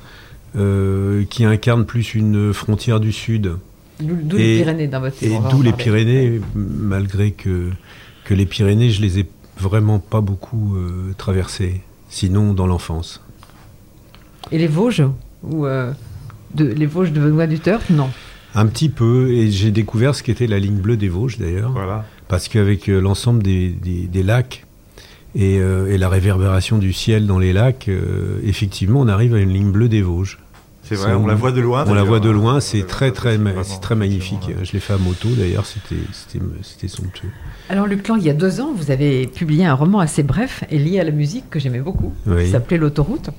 qui incarne plus une frontière du Sud. D'où les Pyrénées dans votre Et d'où les. Pyrénées, malgré que, que les Pyrénées, je les ai vraiment pas beaucoup euh, traversées, sinon dans l'enfance. Et les Vosges ou euh, de, Les Vosges de Benoît Duterte Non. Un petit peu, et j'ai découvert ce qu'était la ligne bleue des Vosges d'ailleurs. Voilà. parce qu'avec l'ensemble des, des, lacs et, et, la réverbération du ciel dans les lacs, effectivement, on arrive à une ligne bleue des Vosges. C'est vrai, on la voit de loin. On la voit de loin, c'est très très, c'est très magnifique. Je l'ai fait à moto d'ailleurs, c'était c'était somptueux. Alors Luc Lang, il y a deux ans, vous avez publié un roman assez bref et lié à la musique que j'aimais beaucoup, qui s'appelait L'autoroute.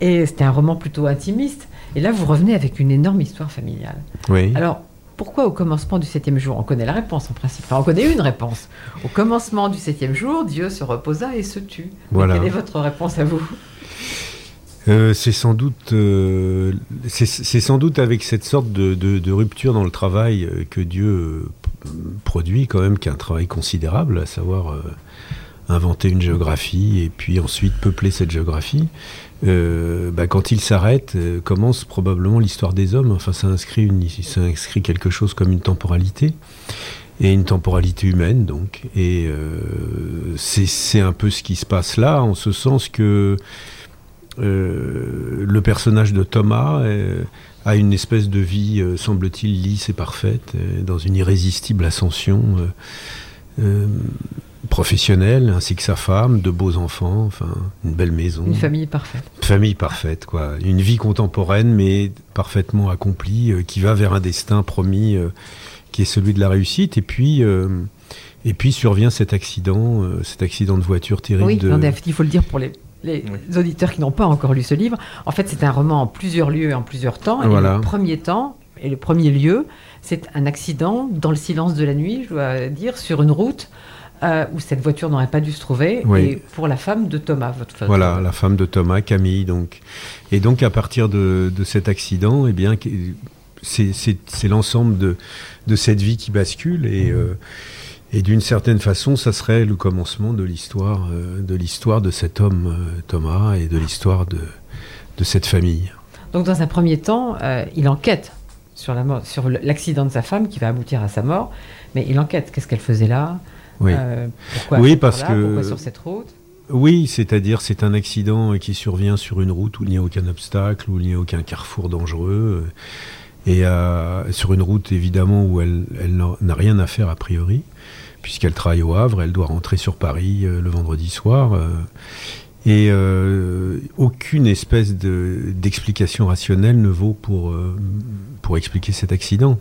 Et c'était un roman plutôt intimiste. Et là, vous revenez avec une énorme histoire familiale. Oui. Alors, pourquoi au commencement du septième jour On connaît la réponse en principe? Enfin, on connaît une réponse. Au commencement du septième jour, Dieu se reposa et se tut. Voilà. quelle est votre réponse à vous? Euh, c'est sans doute, euh, c'est sans doute avec cette sorte de, rupture dans le travail euh, que Dieu produit quand même qu'un travail considérable, à savoir inventer une géographie et puis ensuite peupler cette géographie. Bah, quand il s'arrête, commence probablement l'histoire des hommes. Enfin, ça inscrit, une, ça inscrit quelque chose comme une temporalité et une temporalité humaine donc. Et c'est un peu ce qui se passe là, en ce sens que euh, le personnage de Thomas euh, a une espèce de vie, euh, semble-t-il, lisse et parfaite, dans une irrésistible ascension professionnelle, ainsi que sa femme, de beaux enfants, enfin, une belle maison. Une famille parfaite. Famille parfaite, quoi. Une vie contemporaine, mais parfaitement accomplie, qui va vers un destin promis, qui est celui de la réussite. Et puis, et puis survient cet accident, cet accident de voiture terrible. Oui, il faut le dire pour les les auditeurs qui n'ont pas encore lu ce livre, en fait, c'est un roman en plusieurs lieux et en plusieurs temps. Et le premier temps, et le premier lieu, c'est un accident dans le silence de la nuit, je dois dire, sur une route euh, où cette voiture n'aurait pas dû se trouver, et pour la femme de Thomas, votre femme. Voilà, la femme de Thomas, Camille, donc. Et donc, à partir de, cet accident, eh bien, c'est l'ensemble de, de, cette vie qui bascule, et. Euh, et d'une certaine façon, ça serait le commencement de l'histoire, euh, de l'histoire de cet homme euh, Thomas et de l'histoire de, de cette famille. Donc, dans un premier temps, euh, il enquête sur la mort, sur l'accident de sa femme qui va aboutir à sa mort, mais il enquête. Qu'est-ce qu'elle faisait là? Oui. pourquoi oui, parce que pourquoi sur cette route? Oui, c'est-à-dire c'est un accident qui survient sur une route où il n'y a aucun obstacle, où il n'y a aucun carrefour dangereux, et sur une route évidemment où elle, elle n'a rien à faire a priori puisqu'elle travaille au Havre, elle doit rentrer sur Paris euh, le vendredi soir. Euh, et euh, aucune espèce d'explication rationnelle ne vaut pour, pour expliquer cet accident.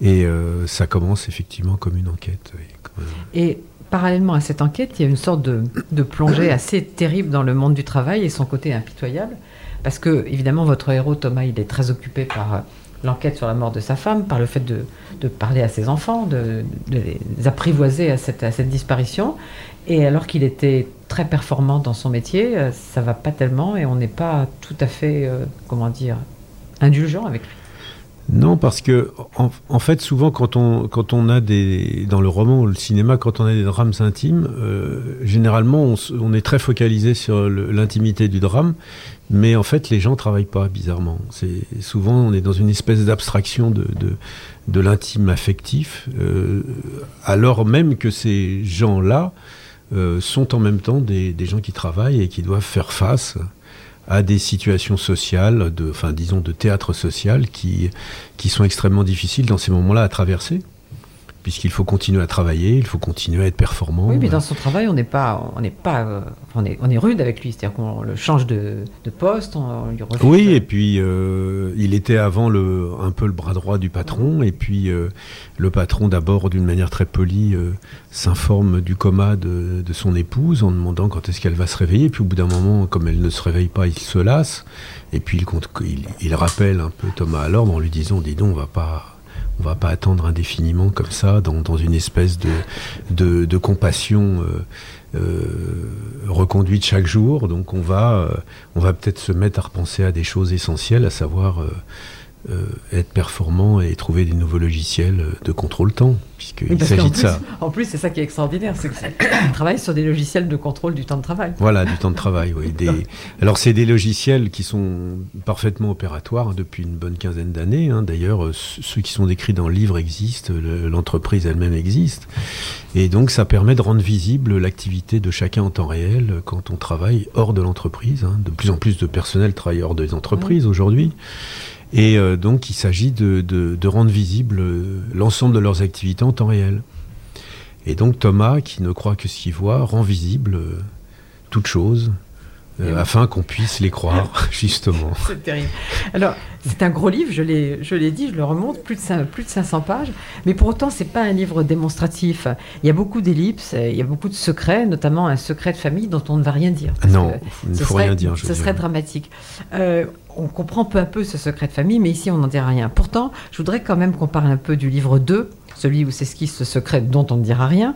Et ça commence effectivement comme une enquête. Et parallèlement à cette enquête, il y a une sorte de, de, plongée assez terrible dans le monde du travail et son côté impitoyable. Parce que, évidemment, votre héros, Thomas, il est très occupé par l'enquête sur la mort de sa femme, par le fait de, parler à ses enfants, de, les apprivoiser à cette, disparition. Et alors qu'il était très performant dans son métier, euh, ça va pas tellement et on n'est pas tout à fait, euh, comment dire, indulgent avec lui. Non, parce que en, fait, souvent quand on quand on a des dans le roman ou le cinéma, quand on a des drames intimes, euh, généralement on, est très focalisé sur l'intimité du drame, mais en fait les gens travaillent pas bizarrement. C'est souvent on est dans une espèce d'abstraction de, l'intime affectif, euh, alors même que ces gens-là euh, sont en même temps des, des gens qui travaillent et qui doivent faire face à des situations sociales, de, enfin disons de théâtre social, qui, qui sont extrêmement difficiles dans ces moments-là à traverser puisqu'il faut continuer à travailler, il faut continuer à être performant. Oui, mais dans son travail, on n'est pas, on n'est pas, euh, on est, on est rude avec lui, c'est-à-dire qu'on le change de, de poste, on, lui refuse. Oui, et puis euh, il était avant le, un peu le bras droit du patron, et puis euh, le patron d'abord, d'une manière très polie, s'informe du coma de, de, son épouse en demandant quand est-ce qu'elle va se réveiller, puis au bout d'un moment, comme elle ne se réveille pas, il se lasse, et puis il, il, il rappelle un peu Thomas à l'ordre en lui disant, dis donc, on va pas on va pas attendre indéfiniment comme ça, dans, une espèce de, compassion euh, euh, reconduite chaque jour. Donc on va, euh, on va peut-être se mettre à repenser à des choses essentielles, à savoir être performant et trouver des nouveaux logiciels de contrôle temps, puisqu'il s'agit de ça. En plus, c'est ça qui est extraordinaire, c'est qu'on travaille sur des logiciels de contrôle du temps de travail. Voilà, du temps de travail, oui. Alors, c'est des logiciels qui sont parfaitement opératoires depuis une bonne quinzaine d'années. Hein. D'ailleurs, euh, ceux qui sont décrits dans le livre existent, l'entreprise elle-même existe. Et donc, ça permet de rendre visible l'activité de chacun en temps réel quand on travaille hors de l'entreprise. Hein. De plus en plus de personnel travaille hors des entreprises aujourd'hui. Et euh, donc, il s'agit de, rendre visible euh, l'ensemble de leurs activités en temps réel. Et donc Thomas, qui ne croit que ce qu'il voit, rend visible euh, toute chose, euh, afin qu'on puisse les croire, justement. C'est terrible. Alors, c'est un gros livre, je l'ai, je l'ai dit, je le remonte, plus de, plus de 500 pages, mais pour autant, c'est pas un livre démonstratif. Il y a beaucoup d'ellipses, il y a beaucoup de secrets, notamment un secret de famille dont on ne va rien dire. parce non, il ne faut serait- rien dire. Je Ce serait dramatique. Euh, on comprend peu à peu ce secret de famille, mais ici, on n'en dira rien. Pourtant, je voudrais quand même qu'on parle un peu du livre 2, celui où s'esquisse ce secret dont on ne dira rien.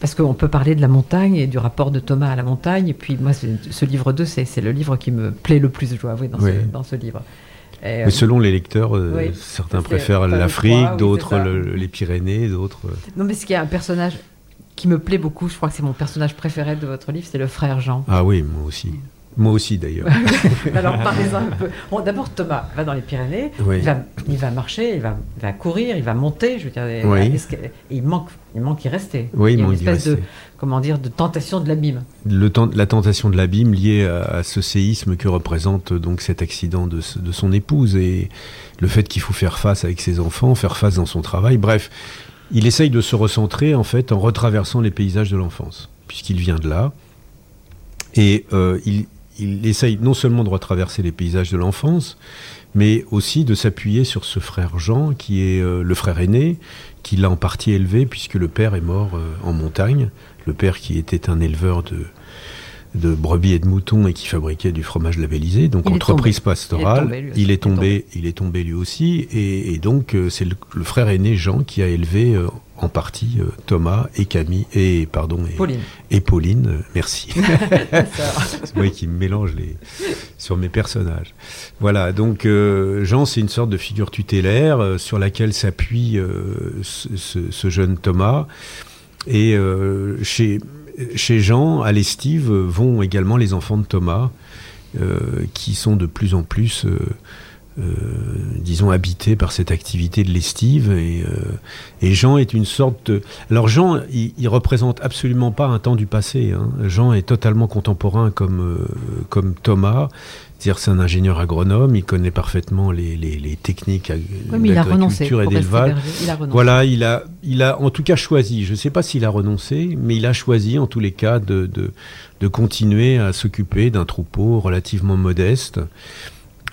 Parce qu'on peut parler de la montagne et du rapport de Thomas à la montagne. Et puis, moi, ce livre 2, c'est le livre qui me plaît le plus, je dois avouer, dans, Oui. ce, dans ce livre. Et, euh, Mais selon les lecteurs, euh, Oui. certains préfèrent l'Afrique, oui, d'autres le- les Pyrénées, d'autres. euh, Non, mais ce qui est un personnage qui me plaît beaucoup, je crois que c'est mon personnage préféré de votre livre, c'est le frère Jean. Ah oui, moi aussi. Moi aussi d'ailleurs. Alors parlez-en un peu. Bon, d'abord Thomas va dans les Pyrénées, Oui. il, va, il va marcher, il va, il va courir, il va monter. Je veux dire, Oui. il manque, il manque y rester. Oui, il y a manque une espèce de, comment dire, de tentation de l'abîme. La tentation de l'abîme liée à, à ce séisme que représente donc cet accident de, de son épouse et le fait qu'il faut faire face avec ses enfants, faire face dans son travail. Bref, il essaye de se recentrer en fait en retraversant les paysages de l'enfance, puisqu'il vient de là. Et euh, il, il essaye non seulement de retraverser les paysages de l'enfance, mais aussi de s'appuyer sur ce frère Jean, qui est euh, le frère aîné, qui l'a en partie élevé, puisque le père est mort euh, en montagne. Le père qui était un éleveur de, de brebis et de moutons et qui fabriquait du fromage labellisé, donc Il entreprise pastorale. Il est tombé, lui aussi. Il est tombé, il est tombé lui aussi, et, et donc euh, c'est le, le frère aîné Jean qui a élevé euh, en partie euh, Thomas et Camille et pardon et Pauline. et Pauline. euh, merci. C'est moi qui me mélange les sur mes personnages. Voilà, donc Jean, c'est une sorte de figure tutélaire sur laquelle s'appuie ce, ce- jeune Thomas. Et chez, chez Jean, à l'estive, vont également les enfants de Thomas, euh, qui sont de plus en plus, euh, euh, disons, habités par cette activité de l'estive. Et, Jean est une sorte de... Alors Jean, il, il représente absolument pas un temps du passé. hein. Jean est totalement contemporain comme, comme Thomas. C'est-à-dire c'est un ingénieur agronome, il connaît parfaitement les, les- les techniques Oui, d'agriculture et d'élevage. Voilà, il a, il a en tout cas choisi, je ne sais pas s'il a renoncé, mais il a choisi en tous les cas de, de, de continuer à s'occuper d'un troupeau relativement modeste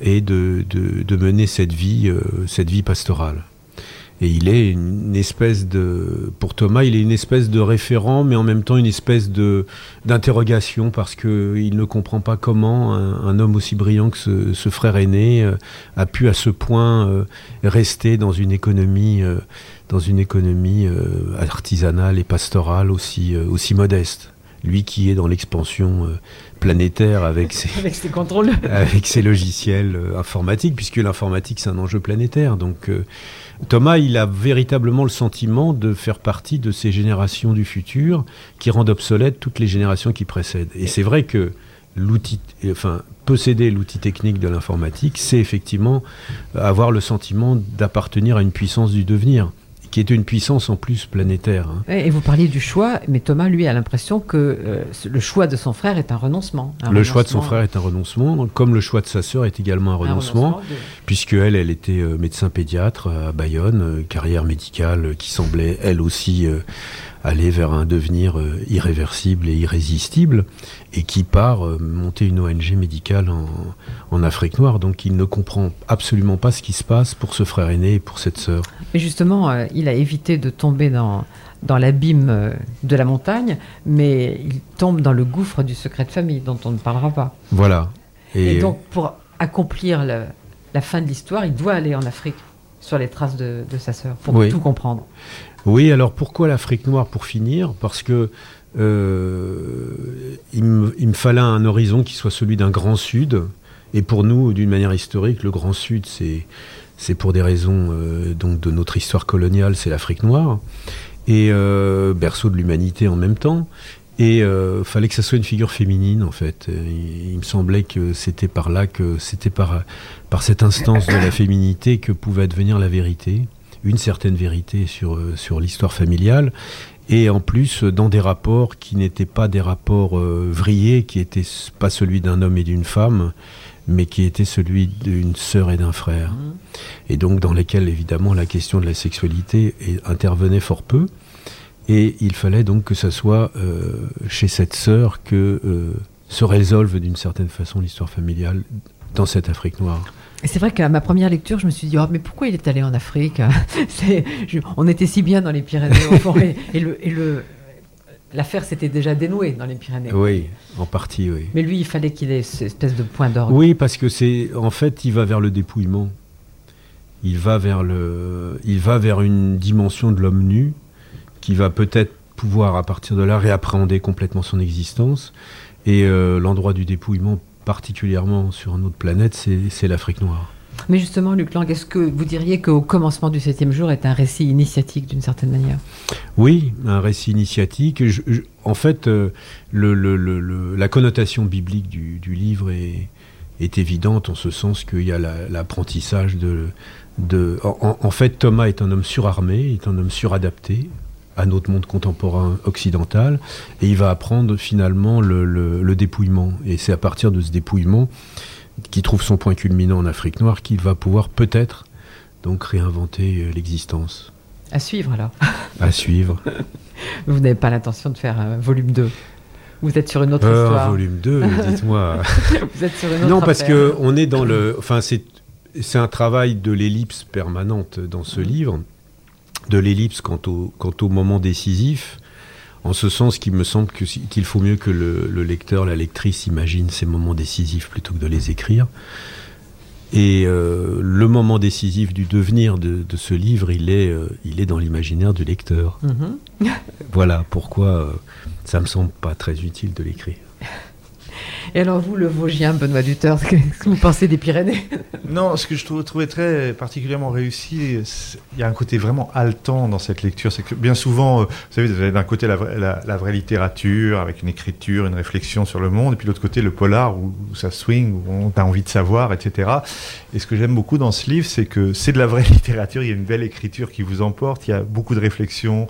et de, de, de mener cette vie, euh, cette vie pastorale. Et il est une espèce de, pour Thomas, il est une espèce de référent, mais en même temps une espèce de d'interrogation parce que il ne comprend pas comment un, un homme aussi brillant que ce, ce frère aîné euh, a pu à ce point euh, rester dans une économie, euh, dans une économie euh, artisanale et pastorale aussi euh, aussi modeste. Lui qui est dans l'expansion euh, planétaire avec ses Avec ses contrôles. avec ses logiciels informatiques, puisque l'informatique c'est un enjeu planétaire. Donc euh, Thomas, il a véritablement le sentiment de faire partie de ces générations du futur qui rendent obsolètes toutes les générations qui précèdent. Et c'est vrai que posséder l'outil technique de l'informatique, c'est effectivement avoir le sentiment d'appartenir à une puissance du devenir, qui est une puissance en plus planétaire. hein. Et vous parliez du choix, mais Thomas, lui, a l'impression que euh, le choix de son frère est un renoncement. Un Le choix de son frère est un renoncement, comme le choix de sa sœur est également un renoncement. de- puisque elle, elle était euh, médecin pédiatre à Bayonne, euh, carrière médicale euh, qui semblait elle aussi euh, aller vers un devenir euh, irréversible et irrésistible, et qui part euh, monter une ONG médicale en, en Afrique noire. Donc il ne comprend absolument pas ce qui se passe pour ce frère aîné et pour cette sœur. Mais justement, euh, il a évité de tomber dans, dans l'abîme de la montagne, mais il tombe dans le gouffre du secret de famille, dont on ne parlera pas. Voilà. Et, donc, pour accomplir le- la fin de l'histoire, il doit aller en Afrique, sur les traces de, de sa sœur, pour Oui. tout comprendre. Oui, alors pourquoi l'Afrique noire pour finir? Parce que euh, il, me, fallait un horizon qui soit celui d'un grand sud. Et pour nous, d'une manière historique, le grand sud, c'est pour des raisons euh, donc de notre histoire coloniale, c'est l'Afrique noire et euh, berceau de l'humanité en même temps. Et fallait que ça soit une figure féminine en fait. Il me semblait que c'était par là que c'était par par cette instance de la féminité que pouvait advenir la vérité une certaine vérité sur, euh, sur l'histoire familiale, et en plus euh, dans des rapports qui n'étaient pas des rapports euh, vrillés, qui n'étaient pas celui d'un homme et d'une femme, mais qui étaient celui d'une sœur et d'un frère. Et donc dans lesquels évidemment la question de la sexualité intervenait fort peu. Et il fallait donc que ça soit chez cette sœur que se résolve d'une certaine façon l'histoire familiale dans cette Afrique noire. Et c'est vrai qu'à ma première lecture, je me suis dit, oh, mais pourquoi il est allé en Afrique On était si bien dans les Pyrénées, et, le, l'affaire s'était déjà dénouée dans les Pyrénées. Oui, en partie, oui. Mais lui, il fallait qu'il ait cette espèce de point d'ordre. Oui, parce que c'est, en fait, il va vers le dépouillement. Il va vers le, il va vers une dimension de l'homme nu qui va peut-être pouvoir, à partir de là, réappréhender complètement son existence. Et euh, l'endroit du dépouillement particulièrement sur notre planète, c'est l'Afrique noire. Mais justement, Luc Lang, est-ce que vous diriez qu'au commencement du septième jour est un récit initiatique d'une certaine manière? Oui, un récit initiatique. en fait, euh, la connotation biblique du, livre est, évidente en ce sens qu'il y a l'apprentissage de... en, fait, Thomas est un homme surarmé, est un homme suradapté, à notre monde contemporain occidental, et il va apprendre finalement le, dépouillement. Et c'est à partir de ce dépouillement, qui trouve son point culminant en Afrique noire, qu'il va pouvoir peut-être donc réinventer euh, l'existence. À suivre alors. À suivre. Vous n'avez pas l'intention de faire un volume 2 vous êtes sur une autre euh, histoire. Volume 2, dites-moi. Vous êtes sur une autre Non, parce que on est dans le. Enfin, c'est c'est un travail de l'ellipse permanente dans ce livre de l'ellipse quant au, quant au moment décisif, en ce sens qu'il me semble qu'il faut mieux que le, lecteur, la lectrice imagine ces moments décisifs plutôt que de les écrire. Et euh, le moment décisif du devenir de, ce livre, il est, euh, il est dans l'imaginaire du lecteur. Mm-hmm. voilà pourquoi euh, ça me semble pas très utile de l'écrire. Et alors vous, le Vosgien, Benoît Duteur, qu'est-ce que vous pensez des Pyrénées? Non, ce que je trouvais très particulièrement réussi, il y a un côté vraiment haletant dans cette lecture. C'est que bien souvent, euh, vous savez, vous avez d'un côté la, vraie littérature, avec une écriture, une réflexion sur le monde, et puis de l'autre côté le polar, où, ça swing, où on a envie de savoir, etc. Et ce que j'aime beaucoup dans ce livre, c'est que c'est de la vraie littérature, il y a une belle écriture qui vous emporte, il y a beaucoup de réflexions.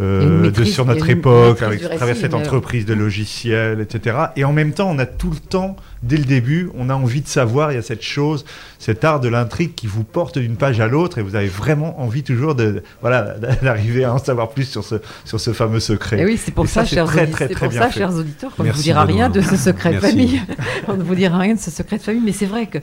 Euh, de sur notre époque, avec travers cette entreprise de logiciels, etc. Et en même temps, on a tout le temps, dès le début, on a envie de savoir, il y a cette chose, cet art de l'intrigue qui vous porte d'une page à l'autre et vous avez vraiment envie toujours de, voilà, d'arriver à en savoir plus sur ce, sur ce fameux secret. Et oui, c'est pour ça, chers, très, très, pour ça chers auditeurs, qu'on ne vous dira rien de ce secret de famille. on ne vous dira rien de ce secret de famille, mais c'est vrai que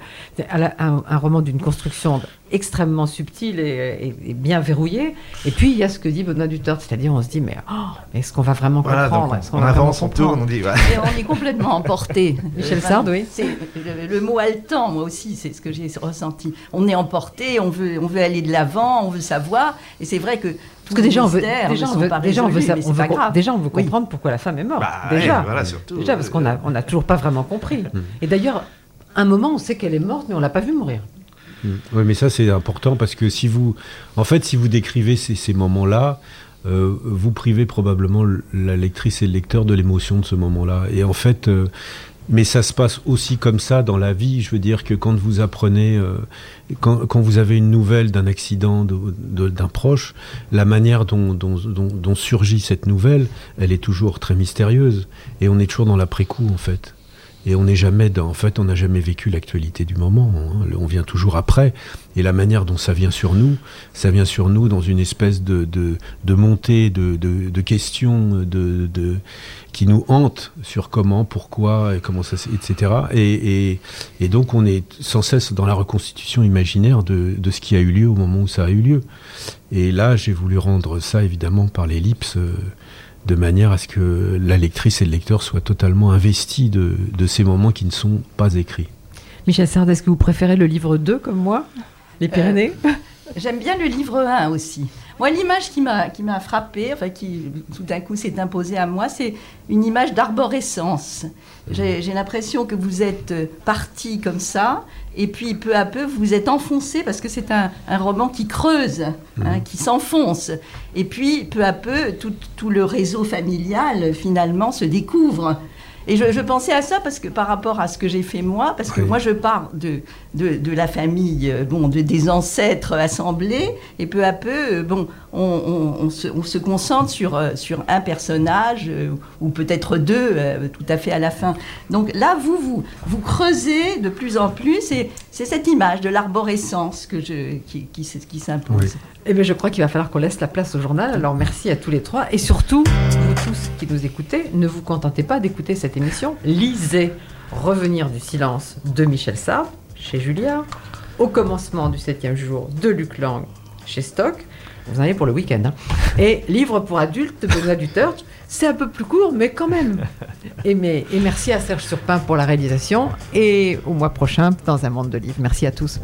un, un roman d'une construction extrêmement subtil et, bien verrouillé. Et puis il y a ce que dit Benoît Duterte, c'est-à-dire on se dit mais, oh, est-ce qu'on va vraiment comprendre? On, avance, on tourne, on dit. on est complètement emporté. Michel Sard, oui. C'est le, mot haletant, moi aussi, c'est ce que j'ai ressenti. On est emporté, on veut, on veut aller de l'avant, on veut savoir. Et c'est vrai que parce que déjà, on veut, déjà, on veut, déjà, on veut, déjà, on veut comprendre pourquoi la femme est morte. Bah, déjà, voilà, surtout, déjà, parce qu'on n'a on a toujours pas vraiment compris. Hmm. Et d'ailleurs, un moment, on sait qu'elle est morte, mais on l'a pas vue mourir. Hmm. Oui, mais ça c'est important parce que si vous, en fait, si vous décrivez ces, ces moments-là, euh, vous privez probablement la lectrice et le lecteur de l'émotion de ce moment-là. Et en fait, euh, mais ça se passe aussi comme ça dans la vie. Je veux dire que quand vous apprenez, euh, quand, quand, vous avez une nouvelle d'un accident d'un proche, la manière dont, dont, dont, surgit cette nouvelle, elle est toujours très mystérieuse. Et on est toujours dans l'après-coup, en fait. Et on n'est jamais dans, en fait, on n'a jamais vécu l'actualité du moment. Hein. On vient toujours après. Et la manière dont ça vient sur nous, ça vient sur nous dans une espèce de, montée de, questions de, qui nous hantent sur comment, pourquoi, comment ça, etc. Et, donc on est sans cesse dans la reconstitution imaginaire de, de ce qui a eu lieu au moment où ça a eu lieu. Et là, j'ai voulu rendre ça évidemment par l'ellipse. Euh, de manière à ce que la lectrice et le lecteur soient totalement investis de, ces moments qui ne sont pas écrits. Michel Sard, est-ce que vous préférez le livre 2 comme moi Les Pyrénées euh, J'aime bien le livre 1 aussi. Moi, l'image qui m'a qui m'a frappée, enfin qui tout d'un coup s'est imposée à moi, c'est une image d'arborescence. J'ai l'impression que vous êtes parti comme ça, et puis peu à peu vous êtes enfoncé parce que c'est un, roman qui creuse, hein, mhm. qui s'enfonce. Et puis peu à peu, tout, tout le réseau familial finalement se découvre. Et je, pensais à ça parce que par rapport à ce que j'ai fait moi, parce que moi je pars de, de, la famille, euh, bon, de, des ancêtres assemblés, et peu à peu, euh, bon, on, se, concentre sur, euh, sur un personnage, ou peut-être deux, tout à fait à la fin. Donc là, vous, vous, vous creusez de plus en plus, et c'est cette image de l'arborescence que je, qui, qui, s'impose. Eh bien, je crois qu'il va falloir qu'on laisse la place au journal. Alors, merci à tous les trois. Et surtout, vous tous qui nous écoutez, ne vous contentez pas d'écouter cette émission. Lisez Revenir du silence de Michel Sartre chez Julliard, Au commencement du septième jour de Luc Lang chez Stock. Vous en avez pour le week-end. hein. Et Livre pour adultes de Benoît Duterte. C'est un peu plus court, mais quand même. Et, merci à Serge Surpin pour la réalisation. Et au mois prochain, dans un monde de livres. Merci à tous.